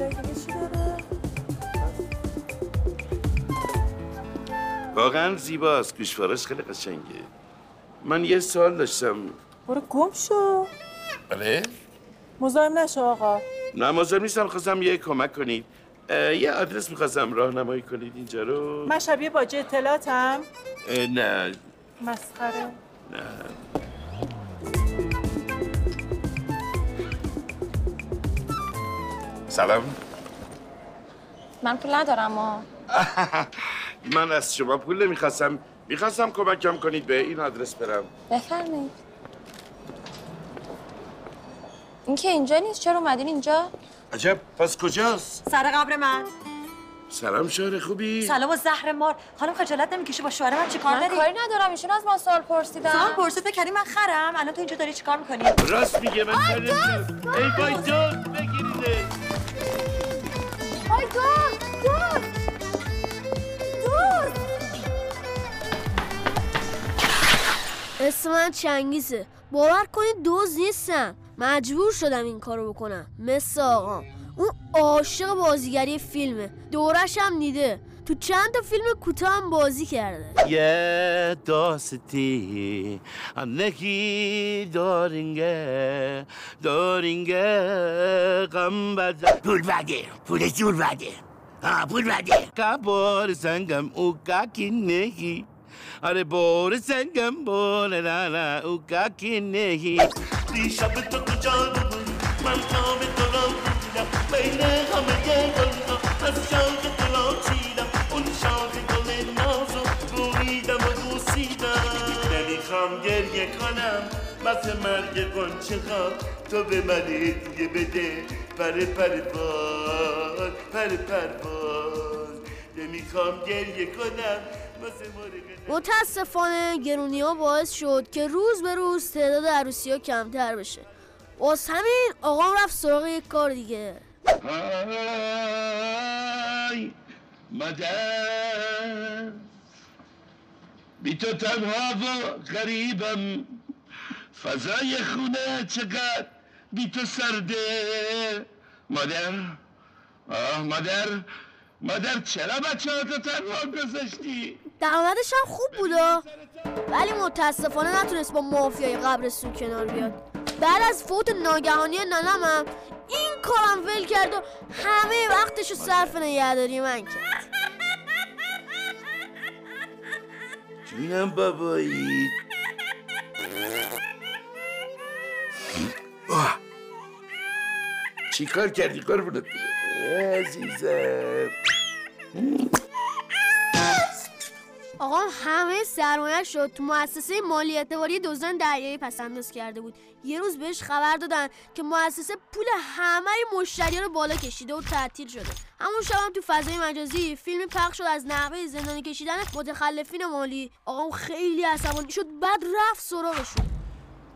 بالای دیگه چی داره واقعا زیباست گوشوارش خیلی قشنگه. من یه سوال داشتم. برو گم شو. بله؟ مزاحم نشو آقا. نه مزاحم نیستم خواستم یه کمک کنید. یه آدرس می‌خواستم راهنمایی کنید اینجا رو. من شبیه باجه اطلاعاتم؟ نه. مسخره. نه. سلام. من پول ندارم و من از شما پول نمی‌خواستم. می‌خواستم کمکم کنید به این آدرس برم. بفرمایید. این که اینجا نیست؟ چرا اومدین اینجا؟ عجب. پس کجاست؟ سر قبر من. سلام شهر خوبی؟ سلام و زهر مار. خانم خجالت نمی‌کشی با شوهر من چیکار من داری؟ کاری ندارم ایشون از ما سوال پرسیدن. سوال پرسید کردی من خرم. الان تو اینجا داری چیکار می‌کنی؟ راست میگه من. ای وای جان بگیریده اسم من چنگیزه. باور کنید دوز نیستم. مجبور شدم این کارو بکنم. مثل آقام اون عاشق بازیگری فیلمه. دورش هم دیده. تو چند تا فیلم کوتاه هم بازی کرده. یه داستی همگی دارینگه دارینگه غم بده پول بده پول جور بده. ها پول بده. کبار سنگم او کاکی نهی. آره بار سنگم بول لا او کاکی نهی. دیشب تو کجا بود من نام تو را بودم بین همه گلها از شوق تو بس مرگ گنچه ها تو به من هدیه بده. پر پرواز پر پرواز. نمی‌خوام گریه کنم متاسفانه گرونی ها باعث شد که روز به روز تعداد عروسی ها کمتر بشه. واس همین آقام رفت سراغ یک کار دیگه. های مادر بی تو تنها و غریبم. فضای خونه چقدر بی تو سرده. مادر آه مادر مادر چرا بچه ها تو تنها گذاشتی؟ درآمدش هم خوب بودا ولی متاسفانه نتونست با مافیای قبرستون کنار بیاد. بعد از فوت ناگهانی ننمم این کارم ول کرد و همه وقتشو صرف نگهداری من کرد. جونم بابایی. آه. چی کار کردی قربونت؟ عزیزم آقام همه سرمایه شد تو مؤسسه مالی اعتباری دزدان دریایی پسنداز کرده بود یه روز بهش خبر دادن که مؤسسه پول همه مشتری رو بالا کشیده و تعطیل شده همون شب هم تو فضای مجازی فیلم پخش شد از نحوه زندانی کشیدن متخلفین مالی آقام خیلی عصبانی شد بعد رفت سراغشون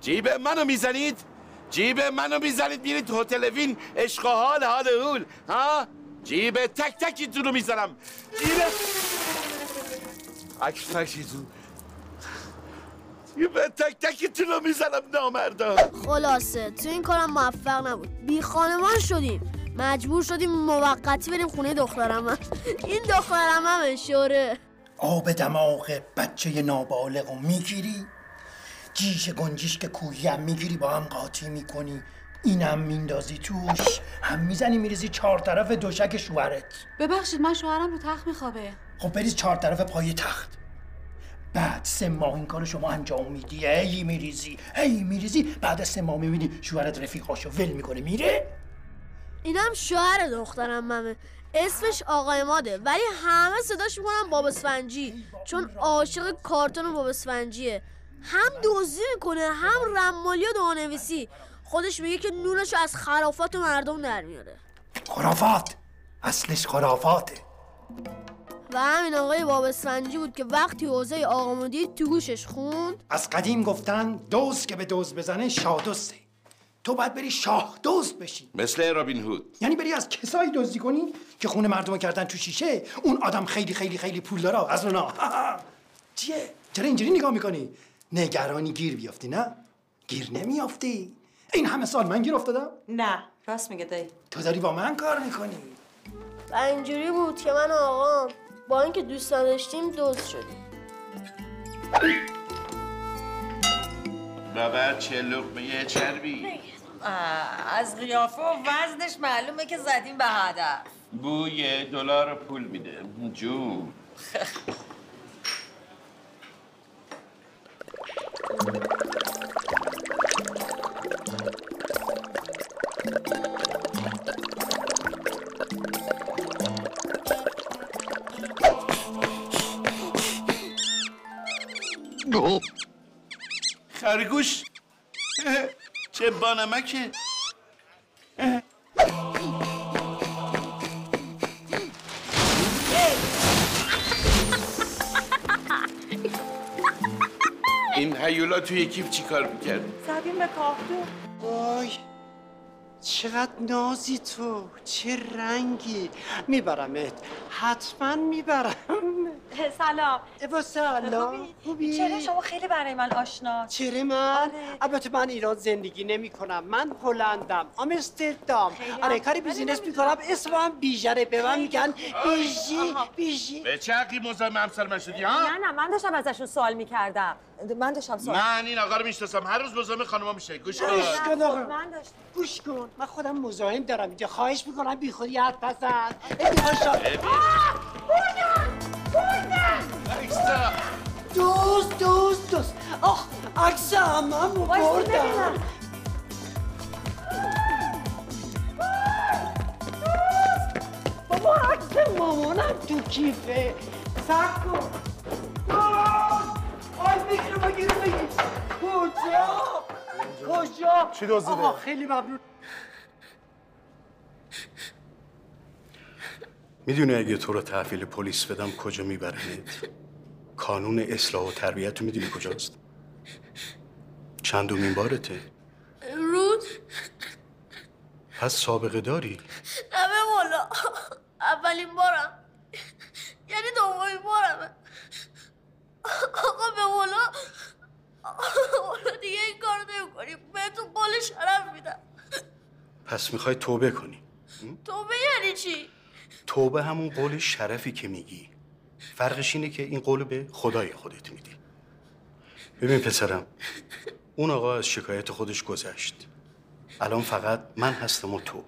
جیب منو می‌زنید جیب منو می‌زنید میرید هتل وین عشق و حال حال هول ها؟ جیب تک تکیتون رو می‌زنم. جیب تک تکیتون جیب تک تکیتون رو می‌زنم نامردا. خلاصه تو این کارم موفق نبود. بی خانمان شدیم. مجبور شدیم موقتی بریم خونه دخترم. این دخترم هم شوره. آب دماغ بچه نابالغ رو می‌گیری؟ جیش گنجیش که کویی هم می‌گیری با هم قاطی می‌کنی. اینم میندازی توش. هم می‌زنی میریزی چهار طرف دوشک شوهرت. ببخشید من شوهرم رو تخت میخوابه. خب بریز چهار طرف پای تخت. بعد سه ماه این کار شما انجام میدی. هی میریزی هی میریزی. بعد سه ماه می‌بینی شوهرت رفیقاشو ول می‌کنه. میره؟ اینم شوهر دخترم ممه اسمش آقای ماده. ولی همه صداش می‌کنن باب اسفنجی. چون عاشق کارتون باب اسفنجیه. هم دزدی می‌کنه هم رمالی و دعانویسی خودش میگه که نونش از خرافات مردم در میاره. خرافات؟ اصلش خرافاته. و همین آقای باب اسفنجی بود که وقتی حوزه آقا مدید تو گوشش خوند از قدیم گفتن دوست که به دوست بزنه شادسته تو باید بری شاه دوست بشی. مثل رابین هود. یعنی بری از کسایی دزدی کنی که خونه مردم کردن تو شیشه اون آدم خیلی خیلی خیلی پول داره از اونا. چیه؟ چرا اینجوری نگاه می‌کنی؟ نگرانی گیر بیافتی نه؟ گیر نمیافتی؟ این همه سال من گیر افتادم؟ نه راست میگه دی. تو داری با من کار می‌کنی؟ و اینجوری بود که من و آقام با اینکه دوست نداشتیم دوست شدیم. بابا چه لقمه چربی. از قیافه و وزنش معلومه که زدیم به هدف. بوی دلار پول میده. جون. خرگوش! چه بانمکه! این هیولا توی کیف چی کار می‌کرد؟ زدیم به کاهدو وای چقدر نازی تو چه رنگی. میبرمت. حتما می‌برم. سلام. با سلام. خوبی؟ چرا شما خیلی برای من آشنا؟ چرا من؟ آره. البته من ایران زندگی نمی کنم. من هلندم. آمستردام. آره کاری بیزینس می‌کنم. اسمم بیژره به من میگن بیژی بیژی. به چه عقلی مزاحم همسر من شدی ها؟ نه نه من داشتم ازشون سوال می‌کردم. من داشتم سوال من این آقا رو می‌شناسم. هر روز مزاحم خانوما میشه. گوش کن. من داشتم. گوش کن. من خودم مزاحم دارم. اینجا خواهش می‌کنم. بی خودی ای خوشا ایستا. دوست دوست دوست. آخ عکس هممو بردم بابا عکس مامانم تو کیفه. سب کن. دوست! آی بگیر بگیر بگیر کجا کجا؟ چی دزدیده؟ آقا خیلی ممنون. می‌دونی اگه تو رو تحویل پلیس بدم کجا میبرنت؟ کانون اصلاح و تربیت رو می‌دونی کجاست؟ چندمین بارته. رود پس سابقه داری؟ نه به مولا اولین بارم. یعنی دومین بارمه. آقا به مولا دیگه این کار نمی قول شرف میدم. پس می‌خوای توبه کنی. توبه یعنی چی؟ توبه همون قول شرفی که میگی. فرقش اینه که این قول به خدای خودت میدی. ببین پسرم اون آقا از شکایت خودش گذشت. الان فقط من هستم و تو.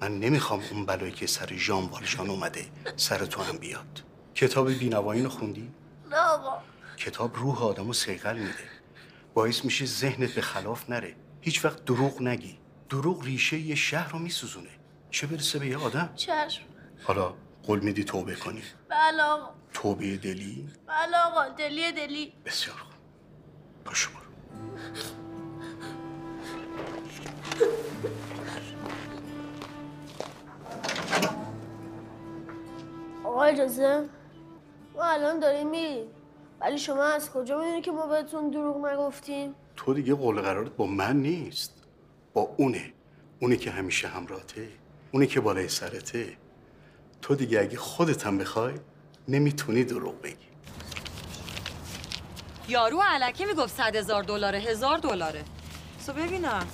من نمی‌خوام اون بلایی که سر ژان والژان اومده سر تو هم بیاد. کتاب بینوایین رو خوندی؟ نه آقا کتاب روح آدم رو سیقل میده. باعث میشه ذهنت به خلاف نره. هیچ وقت دروغ نگی. دروغ ریشه یه شهر رو میسوزونه. چه برسه به یه آدم؟ چشم. حالا قول میدی توبه کنی. بله آقا. توبه دلی؟ بله آقا دلی دلی. بسیار خوب. پاشو برو آقا اجازه. ما الان داریم میریم. ولی شما از کجا می‌دونی که ما بهتون دروغ نگفتیم؟ تو دیگه قول قرارت با من نیست. با اونه. اونه که همیشه همراهته. اونه که بالای سرته. تو دیگه اگه خودت هم بخوای نمی‌تونی دروغ بگی. یارو علکی می‌گفت صد هزار دلاره هزار دلاره. سو ببینم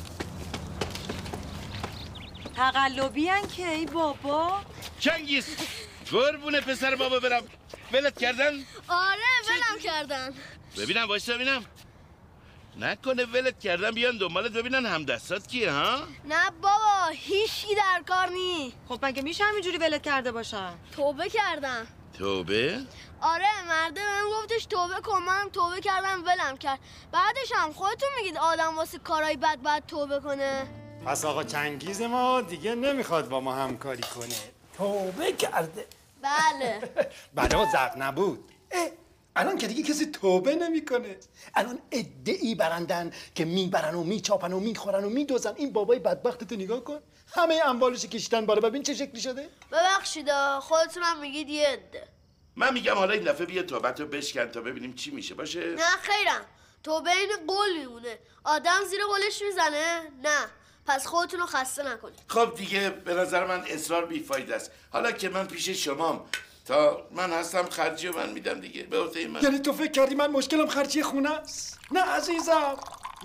تقلبی که ای بابا. چنگیز قربونه پسر بابا برم. ولت کردن؟ آره ولم کردن. ببینم وایسا ببینم. نکنه ولت کردن بیان دنبالت ببینن همدستات کیه ها؟ نه بابا هیچی در کار نی. خب مگه میشه همینجوری ولت کرده باشن؟ توبه کردم. توبه؟ آره مرده بهم گفتش توبه کن منم توبه کردم ولم کرد. بعدش هم خودتون میگید آدم واسه کارهای بد باید توبه کنه. پس آقا چنگیز ما دیگه نمی‌خواد با ما همکاری کنه. توبه کرده. بله. بلا زق نبود. اه، الان که دیگه کسی توبه نمی‌کنه. الان ادعی برندن که می‌برن و میچاپن و می‌خورن و میدوزن. این بابای بدبختتو نگاه کن. همه اموالش کشتن بالا. ببین چه شکلی شده. ببخشید آ، خودتونم میگید یه عده. من میگم حالا این دفعه بیا توبت رو بشکن تا ببینیم چی میشه. باشه؟ نه خیرم. توبه این قول میمونه. آدم زیر قولش می‌زنه. نه. پس خودتون رو خسته نکنید. خب دیگه به نظر من اصرار بیفاید است. حالا که من پیش شمام تا من هستم خرجی و من میدم دیگه. به عهده من. یعنی تو فکر کردی من مشکلم خرجی خونه است؟ نه عزیزم.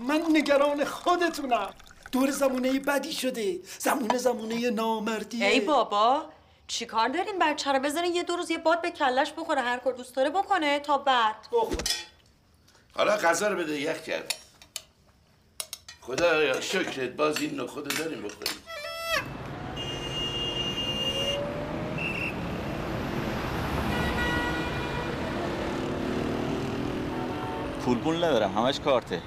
من نگران خودتونم. دور زمونه بدی شده. زمونه زمونه نامردیه ای بابا چی کار دارین بچه رو؟ بزنین یه دو روز یه باد به کلش بخوره. هر کار دوست داره بکنه تا بعد. حالا غذا رو بده یخ کرد. خدا شکرت باز این نخود داریم بخوریم. پول پول ندارم همش کارته.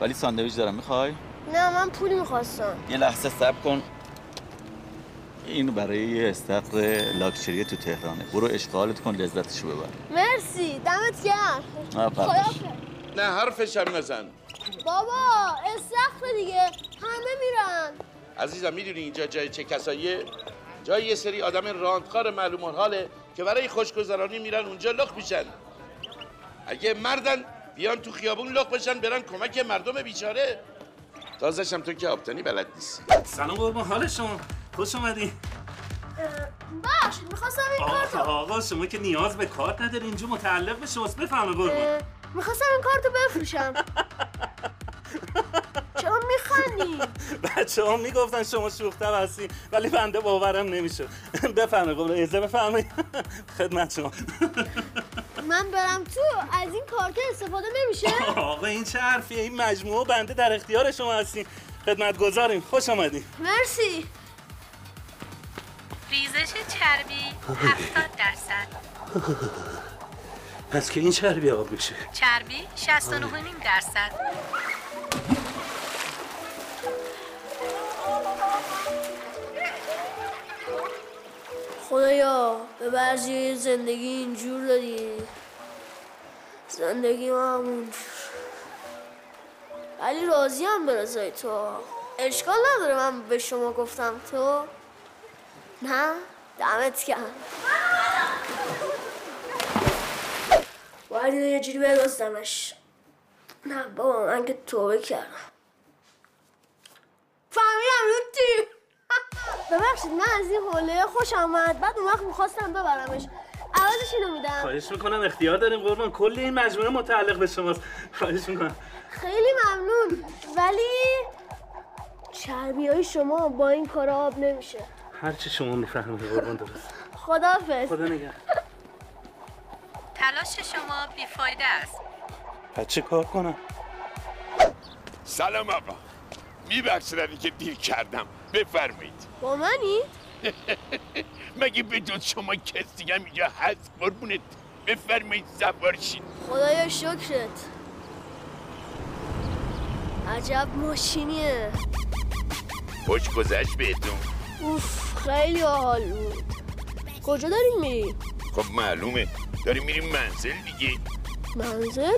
ولی ساندویچ دارم می‌خوای؟ نه من پول می‌خواستم. یه لحظه صبر کن. این برای یه استقر لاکچری تو تهرانه. برو اشغالت کن لذتشو ببر. مرسی دمت گرم. نه خدا فرقش. نه حرفش هم نزن. بابا استخر دیگه. همه میرن. عزیزم می‌دونی اینجا جای چه کساییه؟ جای یه سری آدم راندخار معلوم حاله که برای خوشگذرانی میرن اونجا لخ میشن. اگه مردن بیان تو خیابون لخ بشن برن کمک مردم بیچاره. تازش هم تو که آبتنی بلد نیستی. سلام قربان حال شما؟ خوش اومدین. بخش می‌خواستم این آقا کارتو آقا شما که نیاز به کارت نداری اینجا متعلق به شماست. بفهمه قربان می‌خواستم این کارتو بفروشم. چرا میخندی؟ بچه ها می‌گفتن شما شوختر هستی ولی بنده باورم نمیشه بفهمه قربان ایزه بفهمه خدمت شما. من برم تو از این کارت استفاده نمیشه؟ آقا این چه حرفیه؟ این مجموعه بنده در اختیار شما هستیم. خدمت گذاریم خوش آمدین مرسی. ریزش چربی 70 درصد. پس که این چربی آب میشه. چربی 69 درصد. خدایا به بعضی زندگی اینجور دادی. زندگی ما همون ولی راضی هم به تو. اشکال نداره من به شما گفتم تو. نه دمت گرم. باید اینو یه جوری بدزدمش نه بابا من که توبه کردم. فهمیدم لوتی ببخشید من از این حوله خوش آمد. بعد اون وقت می‌خواستم ببرمش. عوضش اینو میدم. خواهش می‌کنم اختیار داریم. قربان. کل این مجموعه متعلق به شماست. خواهش می‌کنم. خیلی ممنون. ولی چربی های شما با این کار آب نمیشه. هر چی شما می‌فهمید قربان درست خداحافظ. خدا نگه تلاش شما بیفایده است. پس چه کار کنم؟ سلام آقا. میبخشید که دیر کردم. بفرمایید. با منی؟ مگه به جز شما کس دیگه هم اینجا هست؟ قربونت. بفرمایید سوار شید. خدایا شکرت. عجب ماشینیه. خوش گذشت بهتون. اوف خیلی حال بود. کجا داریم میری؟ خب معلومه. داریم میریم منزل دیگه. منزل؟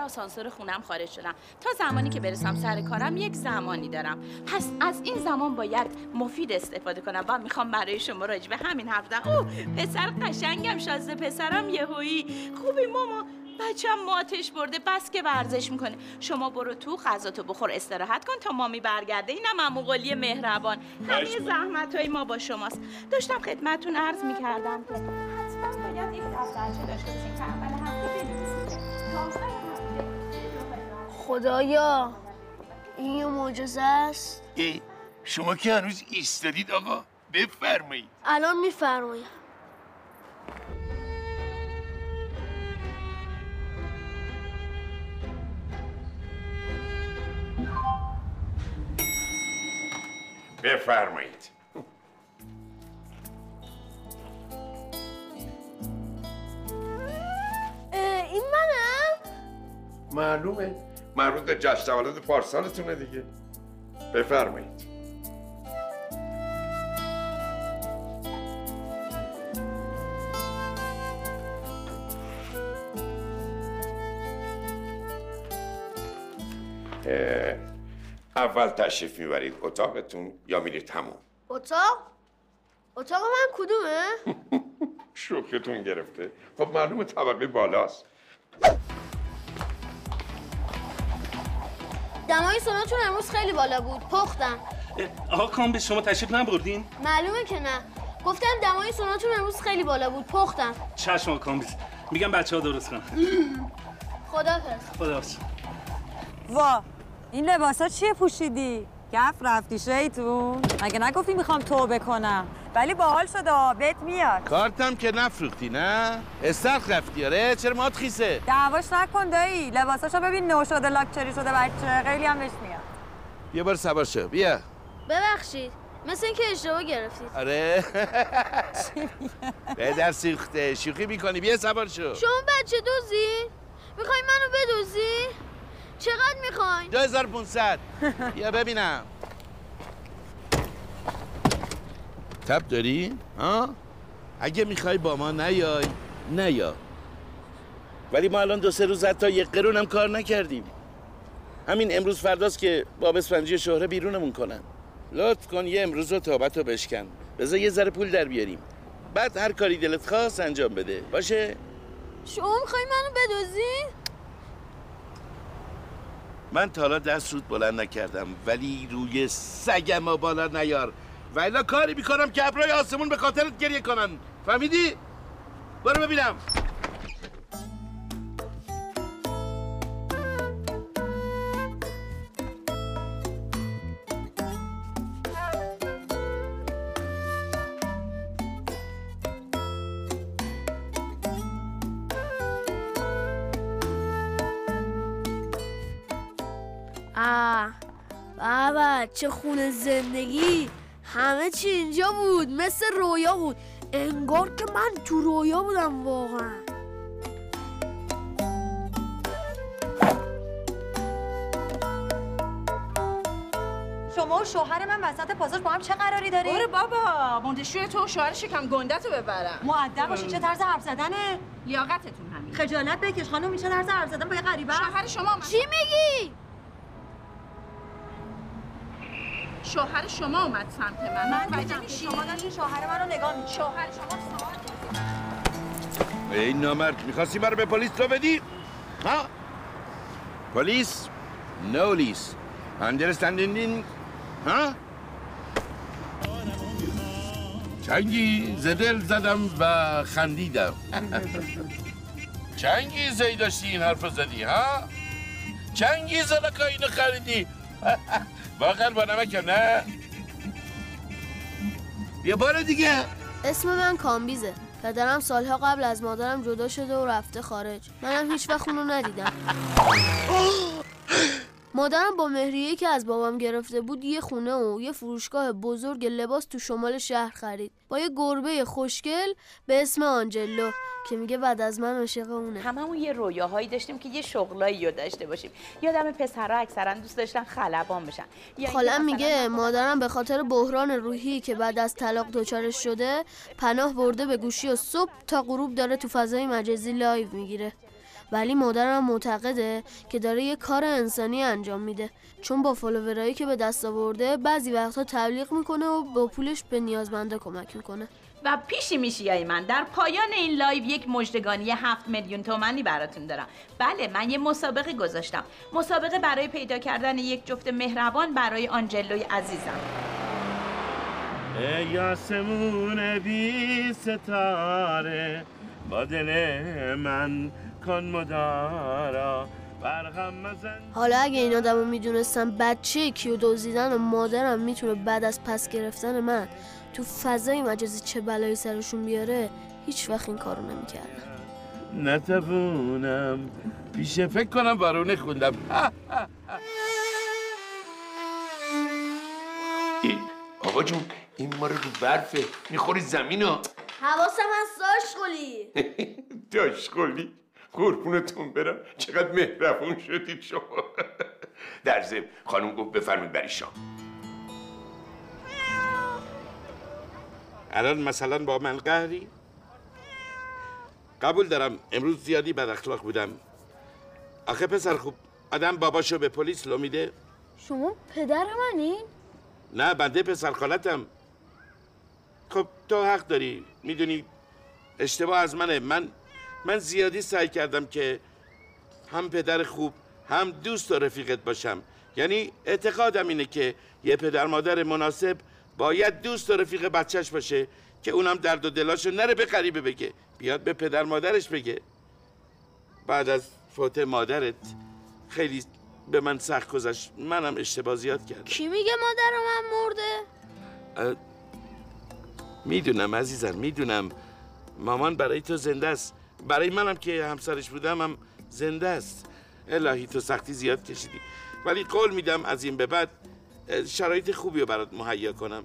آسانسور خونم خارج شدم. تا زمانی که برسم سر کارم یک زمانی دارم. پس از این زمان باید مفید استفاده کنم و می‌خوام برای شما راجع به همین بزنم. اوه پسر قشنگم شازده پسرم یهویی. خوبی ماما. بچم ماتش برده بس که ورزش می‌کنه. شما برو تو غذاتو بخور استراحت کن تا مامی برگرده. اینم عمو قلی مهربان. همه زحمت های ما با شماست. داشتم خدمتتون عرض می‌کردم که حتما باید یک دفترچه داشته باشین که اول هفته بنویسید هفته خدایا. این یه معجزه است. ای شما که هنوز ایستادید آقا بفرمایید. الان میفرمایم. بفرمایید. این منم؟ معلومه. مربوط به جشن تولد پارسالتونه دیگه. بفرمایید. اول تشریف می‌برید اتاقتون یا میرید همون؟ اتاق؟ اتاق من کدومه؟ شوخیتون گرفته. خب معلومه طبقه بالاست. دمای سوناتون امروز خیلی بالا بود. پختم. آقا کامبیز شما تشریف نبردین؟ معلومه که نه. گفتم دمای سوناتون امروز خیلی بالا بود. پختم. چشم آقا کامبیز میگم بچه ها درست کن خدا خدا وا این لباسا چیه پوشیدی؟ گف رفتی شیطون. مگه نگفتی می‌خوام توبه کنم ولی باحال شده آ، بهت میاد. کارتم که نفروختی نه؟ استرخ رفتی آره؟ چرا مات خیسه؟ دعواش نکن دایی. لباساشو ببین نو شده لاکچری شده بچه. خیلی هم بهش میاد. یه بار سوار شو. بیا. ببخشید. مثل اینکه اشتباه گرفتید آره. به در سوخته. شوخی می‌کنی. بیا سوار شو. شما بچه دوزی؟ می‌خوای منو بدوزی؟ چقدر می‌خواین؟ 2500 بیا ببینم. تب داری؟ ها؟ اگه می‌خوای با ما نیای نیا. ولی ما الان دو سه روز حتی یک قرون هم کار نکردیم. همین امروز فرداست که با بسفنجی شهره بیرونمون کنن. لطف کن یه امروز رو تابت رو بشکن. بذار یه ذره پول در بیاریم. بعد هر کاری دلت خواست انجام بده. باشه؟ شما می‌خوای منو بدوزی؟ من تا حالا دست رود بلند نکردم ولی روی سگم ما بالا نیار. ولی کاری می‌کنم که ابرای آسمون به خاطرت گریه کنن. فهمیدی؟ برو ببینم. بابا چه خونه زندگی. همه چی اینجا بود مثل رویا بود. انگار که من تو رویا بودم واقعا. شما و شوهر من وسط پاساژ با هم چه قراری داری؟ برو بابا مندشوی تو و شوهر شکم گنده تو ببرم. مؤدب باشی چه طرز حرف زدنه؟ لیاقتتون همین خجالت بکش خانم این چه طرز حرف زدن با یه غریبه شوهر شما اومد. چی میگی؟ شوهر شما اومد سمت من من متوجه میشی شما داشتی شوهر من رو نگاه می‌کردی. شوهر شما سوال این نامرد می‌خواستی برو به پلیس رو بدی؟ ها؟ پلیس؟ نو لیس اندرستندینگ؟ ها؟ چنگی زدل زدم و خندیدم چنگی زی داشتی این حرف زدی ها؟ چنگی زلکا اینو خریدی واقعا با نمکم نه؟ یه بار دیگه. اسم من کامبیزه. پدرم سالها قبل از مادرم جدا شده و رفته خارج. منم هیچ وقت اونو ندیدم. مادرم با مهریه که از بابام گرفته بود یه خونه و یه فروشگاه بزرگ لباس تو شمال شهر خرید. با یه گربه خوشگل به اسم آنجلو که میگه بعد از من عاشق اونه. هممون یه رویاهایی داشتیم که یه شغلایی رو داشته باشیم. یادم پسرها اکثرا دوست داشتن خلبان بشن. خالم میگه مادرم به خاطر بحران روحی که بعد از طلاق دچارش شده پناه برده به گوشی و صبح تا غروب داره تو فضای مجازی live می‌گیره. ولی مادرم معتقده که داره یه کار انسانی انجام میده. چون با followerایی که به دست آورده بعضی وقتها تبلیغ می‌کنه و با پولش به نیازمندا کمک می‌کنه. و پیشی میشیای من. در پایان این live یک مژدگانی هفت میلیون تومنی براتون دارم. بله من یه مسابقه گذاشتم. مسابقه برای پیدا کردن یک جفت مهربان برای آنجلوی عزیزم. ای آسمون بی ستاره با دل من کن مدارا حالا اگه این آدمو می‌دونستم بچه کیو دزدیدن و مادرم می‌تونه بعد از پس گرفتن من تو فضای مجازی چه بلایی سرشون بیاره هیچ وقت این کارو نمی‌کردم. نتوونم پیش فکر کنم بارونه خوندم. آقا جون این ما رو برفه. می‌خوری زمین ها حواسم از داشت گلی قربونتون برم. چقدر مهربون شدید شما. در ضمن خانم گفت بفرمید بری شام. الان مثلا با من قهری؟ قبول دارم امروز زیادی بد اخلاق بودم. آخه پسر خوب آدم باباشو به پلیس لو میده شما پدر منین؟ نه بنده پسر خالتم. خب تو حق داری می‌دونی اشتباه از منه. من من زیادی سعی کردم که هم پدر خوب هم دوست و رفیقت باشم. یعنی اعتقادم اینه که یه پدر مادر مناسب باید دوست و رفیق بچهش باشه که اونم درد و دلاشو نره به غریبه بگه. بیاد به پدر مادرش بگه. بعد از فوت مادرت خیلی به من سخت گذشت. منم اشتباه زیاد کردم. کی میگه مادر من مرده؟ می‌دونم عزیزم می‌دونم. مامان برای تو زنده است. برای منم که همسرش بودم هم زنده است. الهی تو سختی زیاد کشیدی. ولی قول میدم از این به بعد شرایط خوبی رو برات مهیا کنم.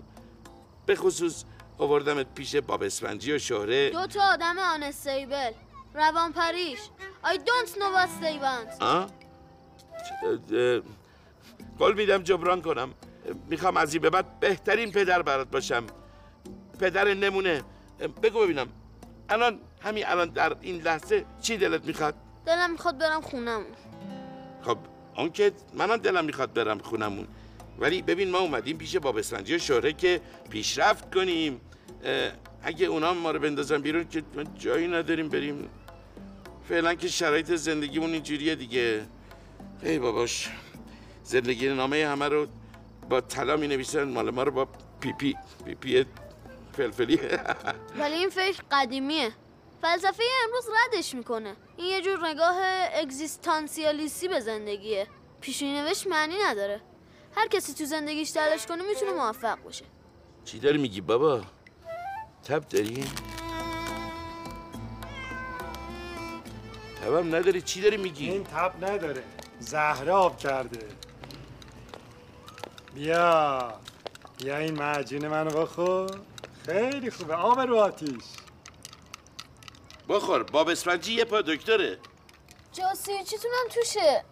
به خصوص آوردمت پیش باب اسفنجی و شهره. دو تا آدم آنستیبل روان پریش. I don't know what they want. آه؟ قول میدم جبران کنم. می‌خوام از این به بعد بهترین پدر برات باشم. پدر نمونه. بگو ببینم. الان همین الان در این لحظه چی دلت می‌خواد؟ دلم می‌خواد برم خونمون خب اون که منم دلم می‌خواد برم خونمون ولی ببین ما اومدیم پیش باب اسفنجی و شهره که پیشرفت کنیم. اگه اونا ما رو بندازن بیرون که جایی نداریم بریم. فعلا که شرایط زندگیمون اینجوریه دیگه. ای باباش زندگی نامه همه رو با طلا می نویسن مال ما رو با پی پی پی فلفلی ولی این فکر قدیمیه. فلسفه امروز ردش می‌کنه. این یه جور نگاه اگزیستانسیالیستی به زندگیه. پیشونی نوشت معنی نداره. هر کسی تو زندگیش تلاش کنه می‌تونه موفق باشه. چی داری میگی بابا؟ تب داری؟ تبم نداری. چی داری میگی؟ این تب نداره. زهره آب کرده. بیا. بیا این معجون منو بخور خیلی خوبه. آب رو آتیش. بخور باب اسفنجی یه پا دکتره. جاسی چیتونم توشه.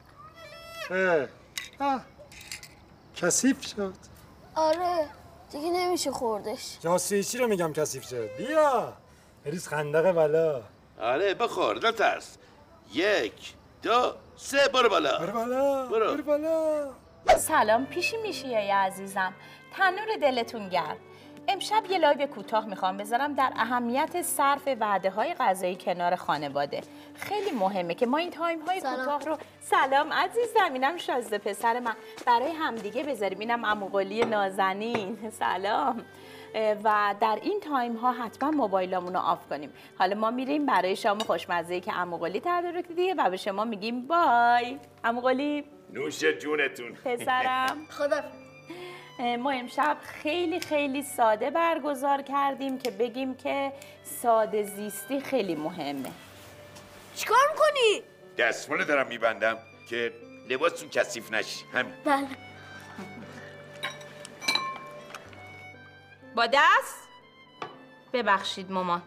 اه. آه. کثیف شد. آره دیگه نمیشه خوردش. جاسویچی رو میگم کثیف شد. بیا. بریز خندق بالا آره بخور نترس یک دو سه برو بالا. برو بالا. برو. برو بالا. سلام پیشی میشی عزیزم. تنور دلتون گرم. امشب یه live کوتاه می‌خوام بذارم در اهمیت صرف وعده های غذایی کنار خانواده. خیلی مهمه که ما این time های. کوتاه رو سلام عزیزم اینم شازده پسر من. برای همدیگه بذاریم. اینم عموقلی نازنین. سلام. و در این time ها حتما موبایلامون رو off کنیم. حالا ما میریم برای شام خوشمزه که اموقلی تدارک دیگه و به شما میگیم بای. اموقلی نوش جونتون. پسرم. خدا ما امشب خیلی خیلی ساده برگزار کردیم که بگیم که ساده زیستی خیلی مهمه. چیکار می‌کنی؟ دستمال دارم میبندم که لباستون کثیف نشه. همین. بله. با دست؟ ببخشید مامان.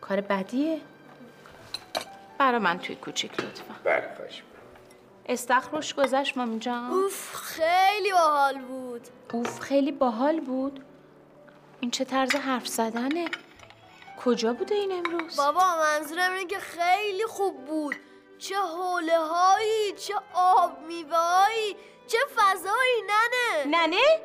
کار بدیه؟ برا من توی کوچیک لطفا. بله خواهش استخر گذشت مامی جان. اوف خیلی باحال بود. اوف خیلی باحال بود. این چه طرز حرف زدنه. کجا بوده این امروز؟ بابا منظورم اینه که خیلی خوب بود. چه حوله هایی چه آب میوهایی چه فضایی ننه. ننه؟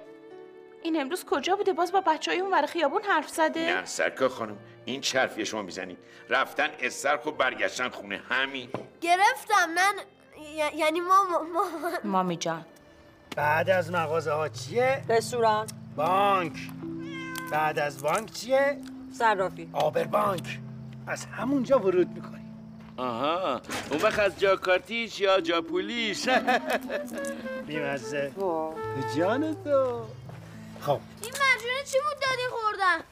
این امروز کجا بوده؟ باز با بچه های اون ور خیابون حرف زده. نه سرکار خانم این چه حرفیه شما می‌زنید. رفتن استرخ و برگشتن خونه همین. گرفتم ی- یعنی ما ما, ما... مامی جان. بعد از مغازه ها چیه؟ رستوران. بانک. بعد از بانک چیه؟ صرافی. آبر بانک. از همونجا ورود می‌کنی. آها. اون وقت از جا کارتیش یا جا پولیش؟ بیمزه. جان تو. خب. این مجونه چی بود دادی خوردم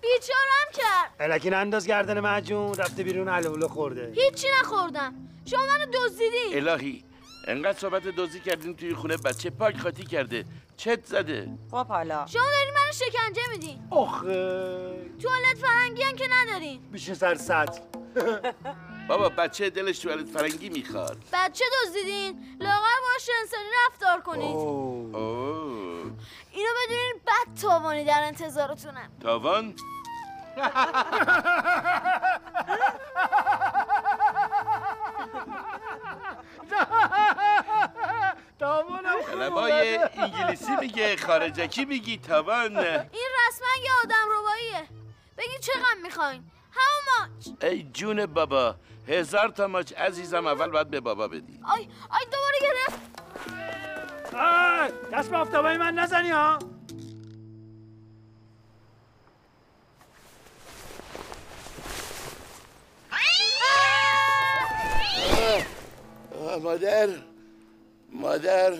بیچارم کرد. الکی انداز گردن معجون رفته بیرون علوله خورده. هیچی نخوردم. شما منو دزدیدی. الهی انقدر صحبت دوزی کردیم توی خونه بچه پاک خاطی کرده. چت زده. خب حالا. شما دارین منو شکنجه میدین. آخه. توالت فرنگی هم که ندارین. میشه سر سطل بابا بچه دلش توالت فرنگی می‌خواد. بچه دزدیدین. لاغر باش انسانی رفتار کنید. اوه. اینو بدونین بد تاوانی در انتظارتونم. تاوان؟ طلبای انگلیسی میگه خارجکی میگی تاوان. این رسما یه آدم رواییه. بگی چه غم می‌خواین؟ همون ماچ ای جون بابا هزار تا ماچ عزیزم اول باید به بابا بدی. آی آی دوباره گرفت آی، دست به آفتابای من نزنی ها. مادر. مادر.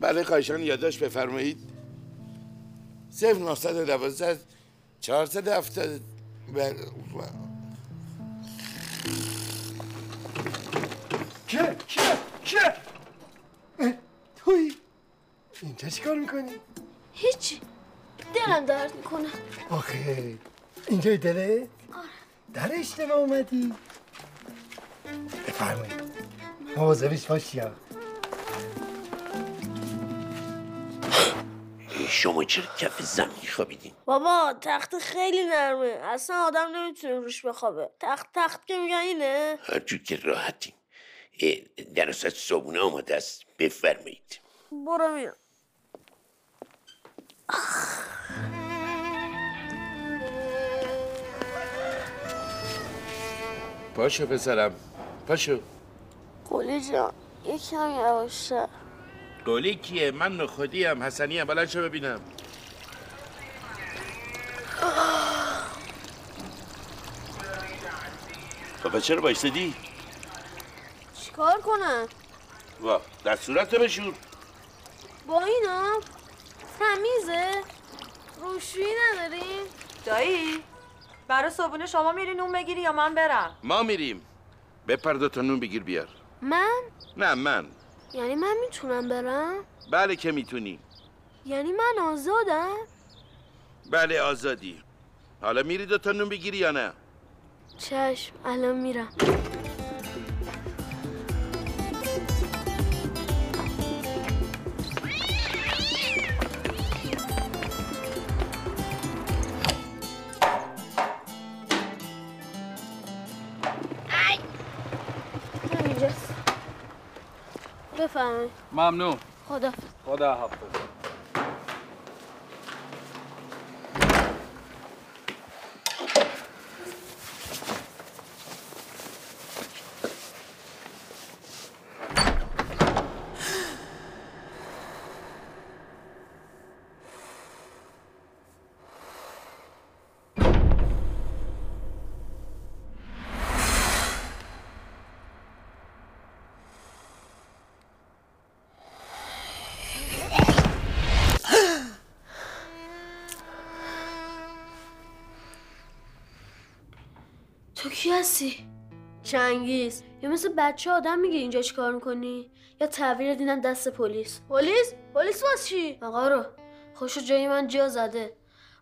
بله کاشان یادداشت بفرمایید. صفر 912 470 بله. که که که توی. اینجا چیکار می‌کنی؟ هیچی دلم درد می‌کنه. آخه اینجای دله؟ در اشتباه اومدی؟ بفرمایید. مواظبش باشی ها. شما چرا کف زمین خوابیدین؟ بابا تخت خیلی نرمه. اصلا آدم نمی‌تونه روش بخوابه. تخت تخت که میگن اینه. هر جور که راحتیم در اصل صابونه آماده است. بفرمایید. برو میرم پاشو پسرم. پاشو قلی جان یکم یواشتر قولی کیه؟ من نخودی هم حسنی هم. بلند شو ببینم. خب چرا بایستدی؟ چیکار کنم؟ وا در صورت بشور. با اینا؟ تمیزه؟ روشویی نداریم؟ دایی برای صبحونه شما میری نون بگیری یا من برم؟ ما میریم. بپر دو تا نون بگیر بیار. من؟ نه من. یعنی من می‌تونم برم؟ بله که می‌تونی. یعنی من آزادم؟ بله آزادی. حالا میری دو تا نون بگیری یا نه؟ چشم الان میرم. ممنون. خدا. خدا حافظ. کی هستی؟ چنگیز. یا مثل بچه آدم میگه اینجا چیکار می‌کنی؟ یا تعبیر دیدن دست پلیس. پلیس؟ پلیس واس چی؟ آقا رو خوشو جای من جا زده.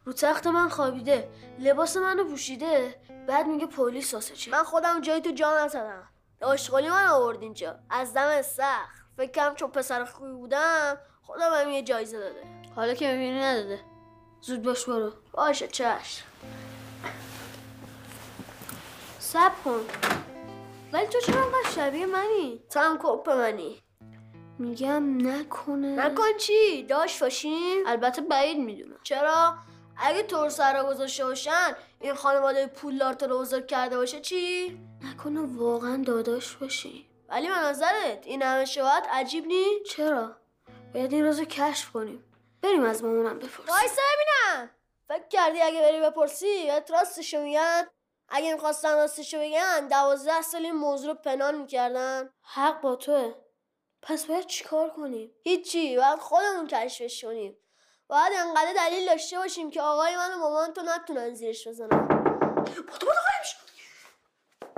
رو تخت من خوابیده. لباس منو پوشیده. بعد میگه پلیس واسه چی؟ من خودم جای تو جا نزدم. آشغالی من آورد اینجا. از دم سخت. فکرم چون پسر خوبی بودم خودم هم یه جایزه داده. حالا که می‌بینی نداده. زود باش برو. باشه چشم. سب کن ولی تو چرا انقدر شبیه منی؟ تو هم کپ منی میگم نکنه نکن چی؟ داشت باشیم؟ البته بعید می‌دونم چرا؟ اگه طور سر گذاشته باشن این خانواده پولدار تو رو بزرگ کرده باشه چی؟ نکنه واقعا داداش باشی ولی به نظرت این همه شباهت عجیب نی؟ چرا؟ باید این روزو کشف کنیم بریم از مامانم بپرسیم وایسا ببینم فکر کردی اگه بری بپرسی بهت راستشو میگن اگه می‌خواستن راستشو بگن دوازده سال این موضوع رو پنهان می‌کردن. حق با توه. پس باید چیکار کنیم؟ هیچی باید خودمون کشفش کنیم. باید انقدر دلیل داشته باشیم که آقای من و مامان تو نتونن زیرش بزنن. بودو بودو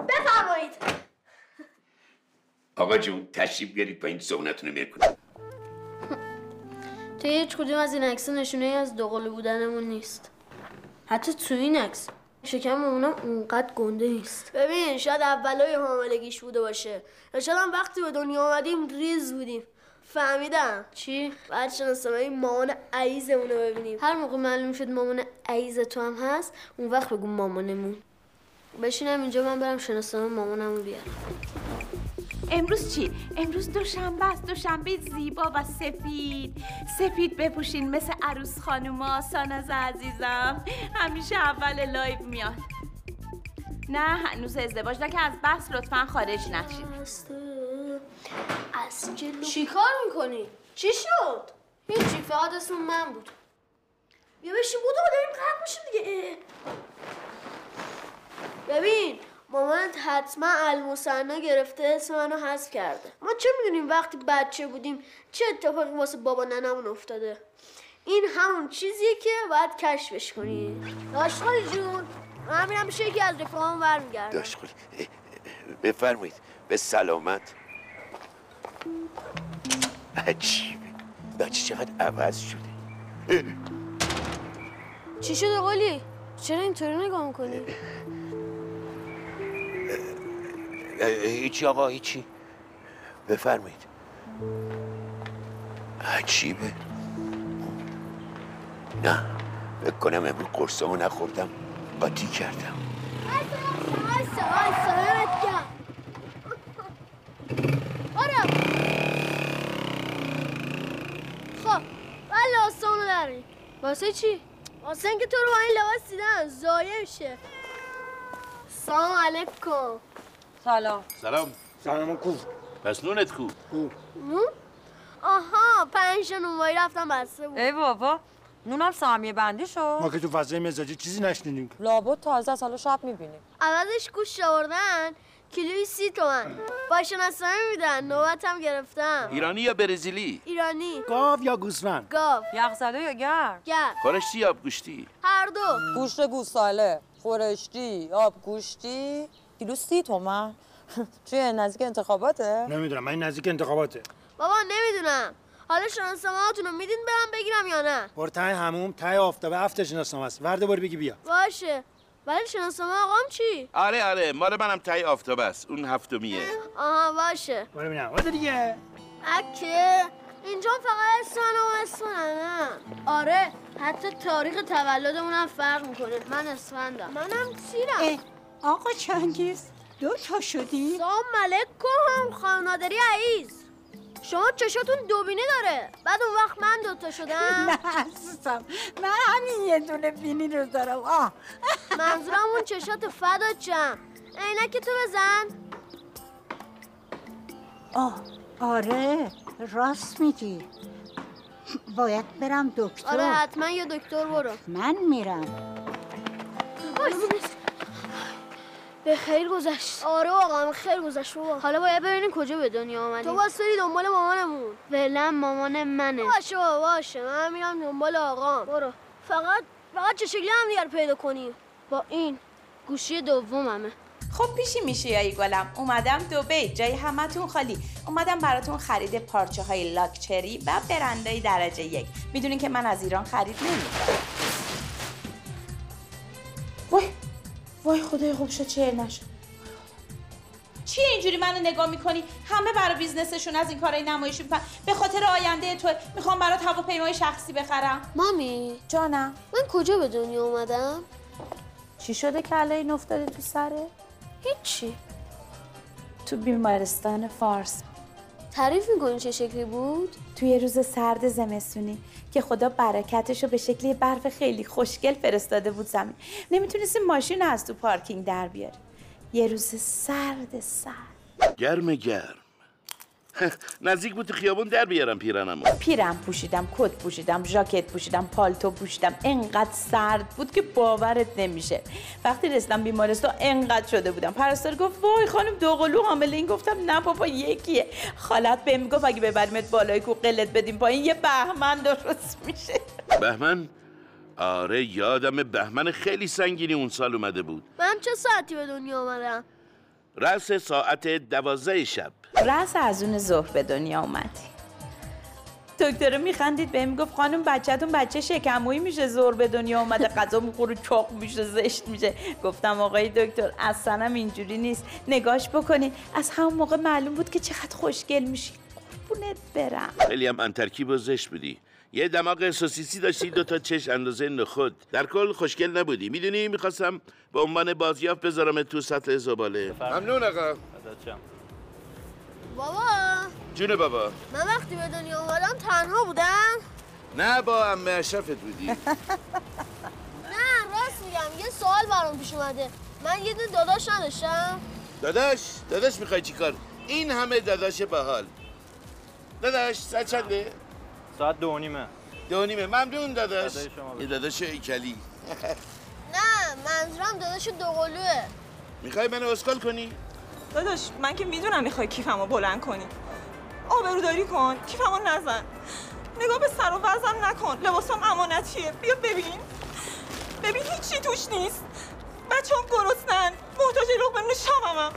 بفرمایید. آقا جون تشریف بیارید پایین صحبتتون رو کنید تو هیچ کدوم از این عکس نشونه ای از دوقلو بودنمون نیست. حتی تو این عکس. شکم مامانم اونقدر گنده نیست. ببین شاید اولای حاملگیش بوده باشه. یا شاید هم وقتی به دنیا آمدیم ریز بودیم. فهمیدم. چی؟ بعد شناسنامه این مامان عیزمون رو ببینیم. هر موقع معلوم شد مامان عیز تو هم هست اون وقت بگو مامانمون. بشینم اینجا من برم شناسنامه مامانم رو بیارم. امروز چی؟ امروز دوشنبه است. دوشنبه زیبا و سفید. سفید بپوشین مثل عروس خانوما. ساناز عزیزم همیشه اول لایو میاد. نه هنوز ازدواج که از بحث لطفا خارج نشید از جلو. چی کار می‌کنی؟ چی شد؟ هیچی فقط اسم من بود. بیا بشین بودو داریم غرق میشیم دیگه. ببین مامانت حتما المثنا گرفته اسم منو حذف کرده. ما چه می‌دونیم وقتی بچه بودیم چه اتفاقی واسه بابا ننمون افتاده؟ این همون چیزیه که باید کشفش کنی. داشتالی جون من میرم پیش یکی از رفاقام برمیگردم. داشت خوری بفرمایید به سلامت. عجیبه بچه چقدر عوض شده. چی شده قولی؟ چرا اینطوری نگاه می‌کنی؟ هیچی آقا هیچی بفرمایید عجیبه نه فکر کنم امروز قرصمو نخوردم قاطی کردم آره خب بله آسانو واسه چی؟ واسه اینکه تو رو با این لباس دیدن زایه میشه سلام علیکم سلام. سلام. سلام کو؟ پس نونت کو؟ نون؟ آها پنج نونوایی رفتم بسته بود. ای بابا نونم سهمیه بندی شد. ما که تو فضای مزاجی چیزی نشنیدیم. لابد تازه از حالا شب می‌بینیم. عوضش گوشت آوردن کیلوی سی تومن. با شناسنامه میدن نوبتم گرفتم. ایرانی یا برزیلی؟ ایرانی. گاو یا گوسفند؟ گاو. یخزده یا گرم؟ گرم. خورشتی یا آبگوشتی هر دو. گوشت گوساله خورشتی آب کیلو سی تومن. چیه نزدیک انتخاباته؟ نمی‌دونم من نزدیک انتخاباته. بابا نمی‌دونم. حالا شناسنامه‌هاتون رو میدین برم بگیرم یا نه؟ بر ته هموم ته آفتابه هفت شناسنامه است. ورده بار بگی بیا. باشه. ولی شناسنامه آقام چی؟ آره آره. مال منم تای آفتاب است. اون هفتمیه. آها باشه. برو ببینم. واسه دیگه. اکه اینجا فقط اسم و اسم نه؟ آره حتی تاریخ تولدمونم فرق می‌کنه. من اسفندم. منم تیرم آقا چنگیز دو تا شدی؟ سلام علیکم خانم نادری عیز شما چشاتون دوبینه داره. بعد اون وقت من دوتا شدم. نه عزیزم من همین یه دونه بینی رو دارم. آه. منظورم اون چشات فدا چم عینک تو بزن. آه آره راست میگی. باید برم دکتر. آره حتما یه دکتر برو. من میرم. به خیر گذشت. آره واقعا خیر گذشت بابا. حالا باید ببینیم کجا به دنیا آمدیم تو باید بری دنبال مامانمون. فعلا مامان منه. باشه بابا باشه. من میرم دنبال آقام. برو. فقط فقط چه شکلی هم دیگر پیدا کنیم با این گوشی دوممه. خب پیشی میشه یا گلم. اومدم دوبی جای همتون خالی. اومدم براتون خرید پارچه های لاکچری و برندهای درجه یک. می‌دونین که من از ایران خرید نمی‌کنم. وای خدای خوب شد چهر نشد. چیه اینجوری منو نگاه می‌کنی؟ همه برای بیزنسشون از این کارای نمایشی می‌کنن. به خاطر آینده تو می‌خوام برات هواپیمای شخصی بخرم. مامی؟ جانم. من کجا به دنیا اومدم؟ چی شده که الان این افتاده تو سره هیچی. تو بیمارستان فارس. تعریف می‌کنی چه شکلی بود؟ توی روز سرد زمستونی که خدا برکتش رو به شکل یه برف خیلی خوشگل فرستاده بود زمین. نمی‌تونستیم ماشین از تو پارکینگ در بیاریم. یه روز سرد سرد. گرم گرم. نزدیک بود تو خیابون در بیارم پیرنمو پیرم پوشیدم کت پوشیدم ژاکت پوشیدم پالتو پوشیدم. انقدر سرد بود که باورت نمیشه. وقتی رسیدم بیمارستان انقدر شده بودم. پرستار گفت وای خانم دوقلو حامله این گفتم نه بابا یکیه. خالت بهم می‌گفت اگه ببریمت بالای کو قلت بدیم پایین یه بهمن درست میشه. بهمن؟ آره یادم بهمن خیلی سنگینی اون سال اومده بود. من چه ساعتی به دنیا آمدم رأس ساعت دوازده شب. رأس از اون ظهر به دنیا اومدی. دکتر میخندید بهم گفت خانم بچهتون بچه شکمویی میشه زور به دنیا اومده غذا می‌خوره چاق میشه زشت میشه. گفتم آقای دکتر اصلا هم اینجوری نیست. نگاش بکنین از همون موقع معلوم بود که چقدر خوشگل میشی. قربونت برم. خیلی هم انترکیب و زشت بودی. یه دماغ سوسیسی داشتی دو تا چش اندازه نخود در کل خوشگل نبودی. می‌دونی می‌خواستم به عنوان بازیافت بذارم تو سطل زباله. ممنون آقا. بابا. جون بابا. من وقتی به دنیا اومدم تنها بودم. نه با امه اشرفت بودی. نه راست میگم یه سوال برام پیش اومده. من یه دونه داداش نداشتم. داداش؟ داداش می‌خوای چیکار این همه داداش باحال داداش ساعت چنده؟ ساعت دو نیمه. دو نیمه. ممنون داداش. یه داداش ایکلی. نه منظورم داداش دوقلوه. می‌خوای منو اسکال کنی؟ داداش من که می‌دونم می‌خوای کیفمو بلند کنی. آبروداری کن کیفمو نزن. نگاه به سر و وزن نکن. لباسم امانتیه. بیا ببین. ببین هیچی توش نیست. بچه هم گرسنن. محتاج لقمه شاممم.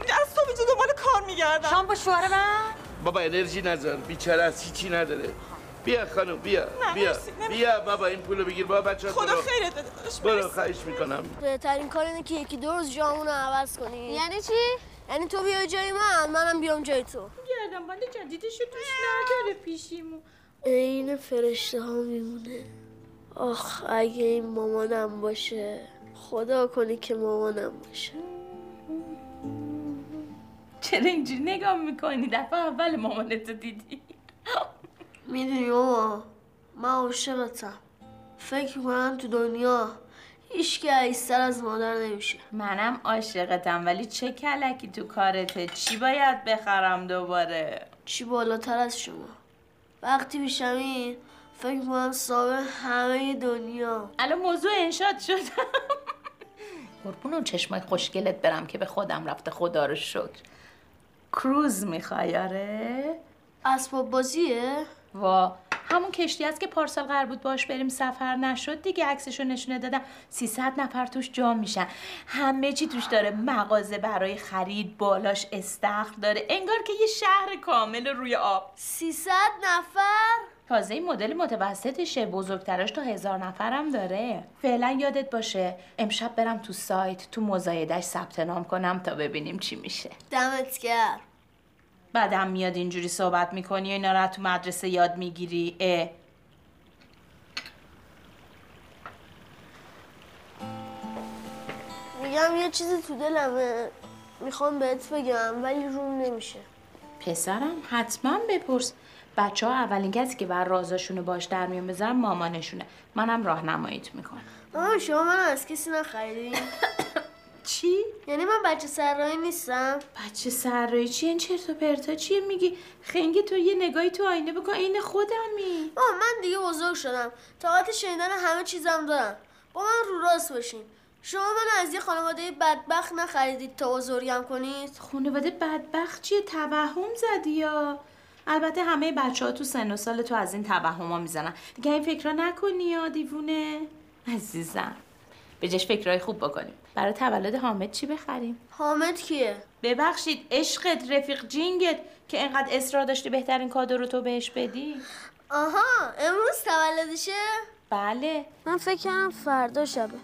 از اینجا دنبال کار میگردم. شام با شوهر من؟ بابا انرژی نذار. بیچاره از هیچی نداره. بیا خانم بیا نه، بیا. مرسی، نمی‌خوام. بیا بابا این پولو بگیر. بابا بچه خدا خیرت بده داداش برو مرسی. خواهش می‌کنم. بهترین کار اینه که یکی دو روز جامون رو عوض کنی. یعنی چی؟ یعنی تو بیا جای من منم بیام جای تو. گردن بند جدیدشو توش نداره پیشیمو عین فرشته ها میمونه. آخ اگه این مامانم باشه. خدا کنی که مامانم باشه. چرا اینجوری نگاه می‌کنی؟ دفعه اول مامانتو دیدی. می‌دونی ماما من عاشقتم. فکر می‌کنم تو دنیا هیچ که عیستر از مادر نمیشه. منم عاشقتم ولی چه کلکی تو کارته؟ چی باید بخرم دوباره؟ چی بالاتر از شما. وقتی میشم این فکر می‌کنم صاحب همه دنیا. الان موضوع انشاد شد. قربون اون چشمای خوشگلت برم که به خودم رفته خدا رو شکر. کروز می‌خوای آره؟ اسباب بازیه؟ وا همون کشتی است که پارسال قرار بود باش بریم سفر نشد. دیگه عکسشو نشونه دادم. 300 نفر توش جا میشن. همه چی توش داره. مغازه برای خرید بالاش استخر داره. انگار که یه شهر کامل روی آب. 300 نفر؟ تازه این مدل متوسطشه. بزرگتراش تا هزار نفرم داره. فعلا یادت باشه. امشب برم تو سایت تو مزایدش ثبت نام کنم تا ببینیم چی میشه. دمت گرم. بعدم میاد اینجوری صحبت می‌کنی و اینا رو تو مدرسه یاد می‌گیری؟ اه. میگم یه چیزی تو دلمه. می‌خوام بهت بگم ولی روم نمیشه. پسرم حتما بپرس. بچه ها اولین کسی که بر رازاشونو باش در میون بذارن مامانشونه. منم راهنماییت می‌کنم. مامان شما من از کسی نخریدین؟ چی؟ یعنی من بچه سرایی نیستم. بچه سرایی چی؟ این چرت و پرتا چیه؟ میگی خنگی تو یه نگاهی تو آینه بکن. این خودمی. آه من دیگه بزرگ شدم. طاقت شنیدن همه چیزم دارم. با من رو راست باشین شما من از یه خانواده بدبخت نخریدید تا بزرگم کنید؟ خانواده بدبخت چیه؟ توهم زدی یا؟ البته همه بچه ها تو سن و سال تو از این توهم ها می‌زنن. دیگه این فکر نکنی یا دیوونه؟ عزیزم. به جاش فکرهای خوب بکنیم. برای تولد حامد چی بخریم؟ حامد کیه؟ ببخشید عشقت رفیق جینگت که انقدر اصرار داشتی بهترین کادو رو تو بهش بدی؟ آها امروز تولدشه؟ بله. من فکر کردم فردا شبه.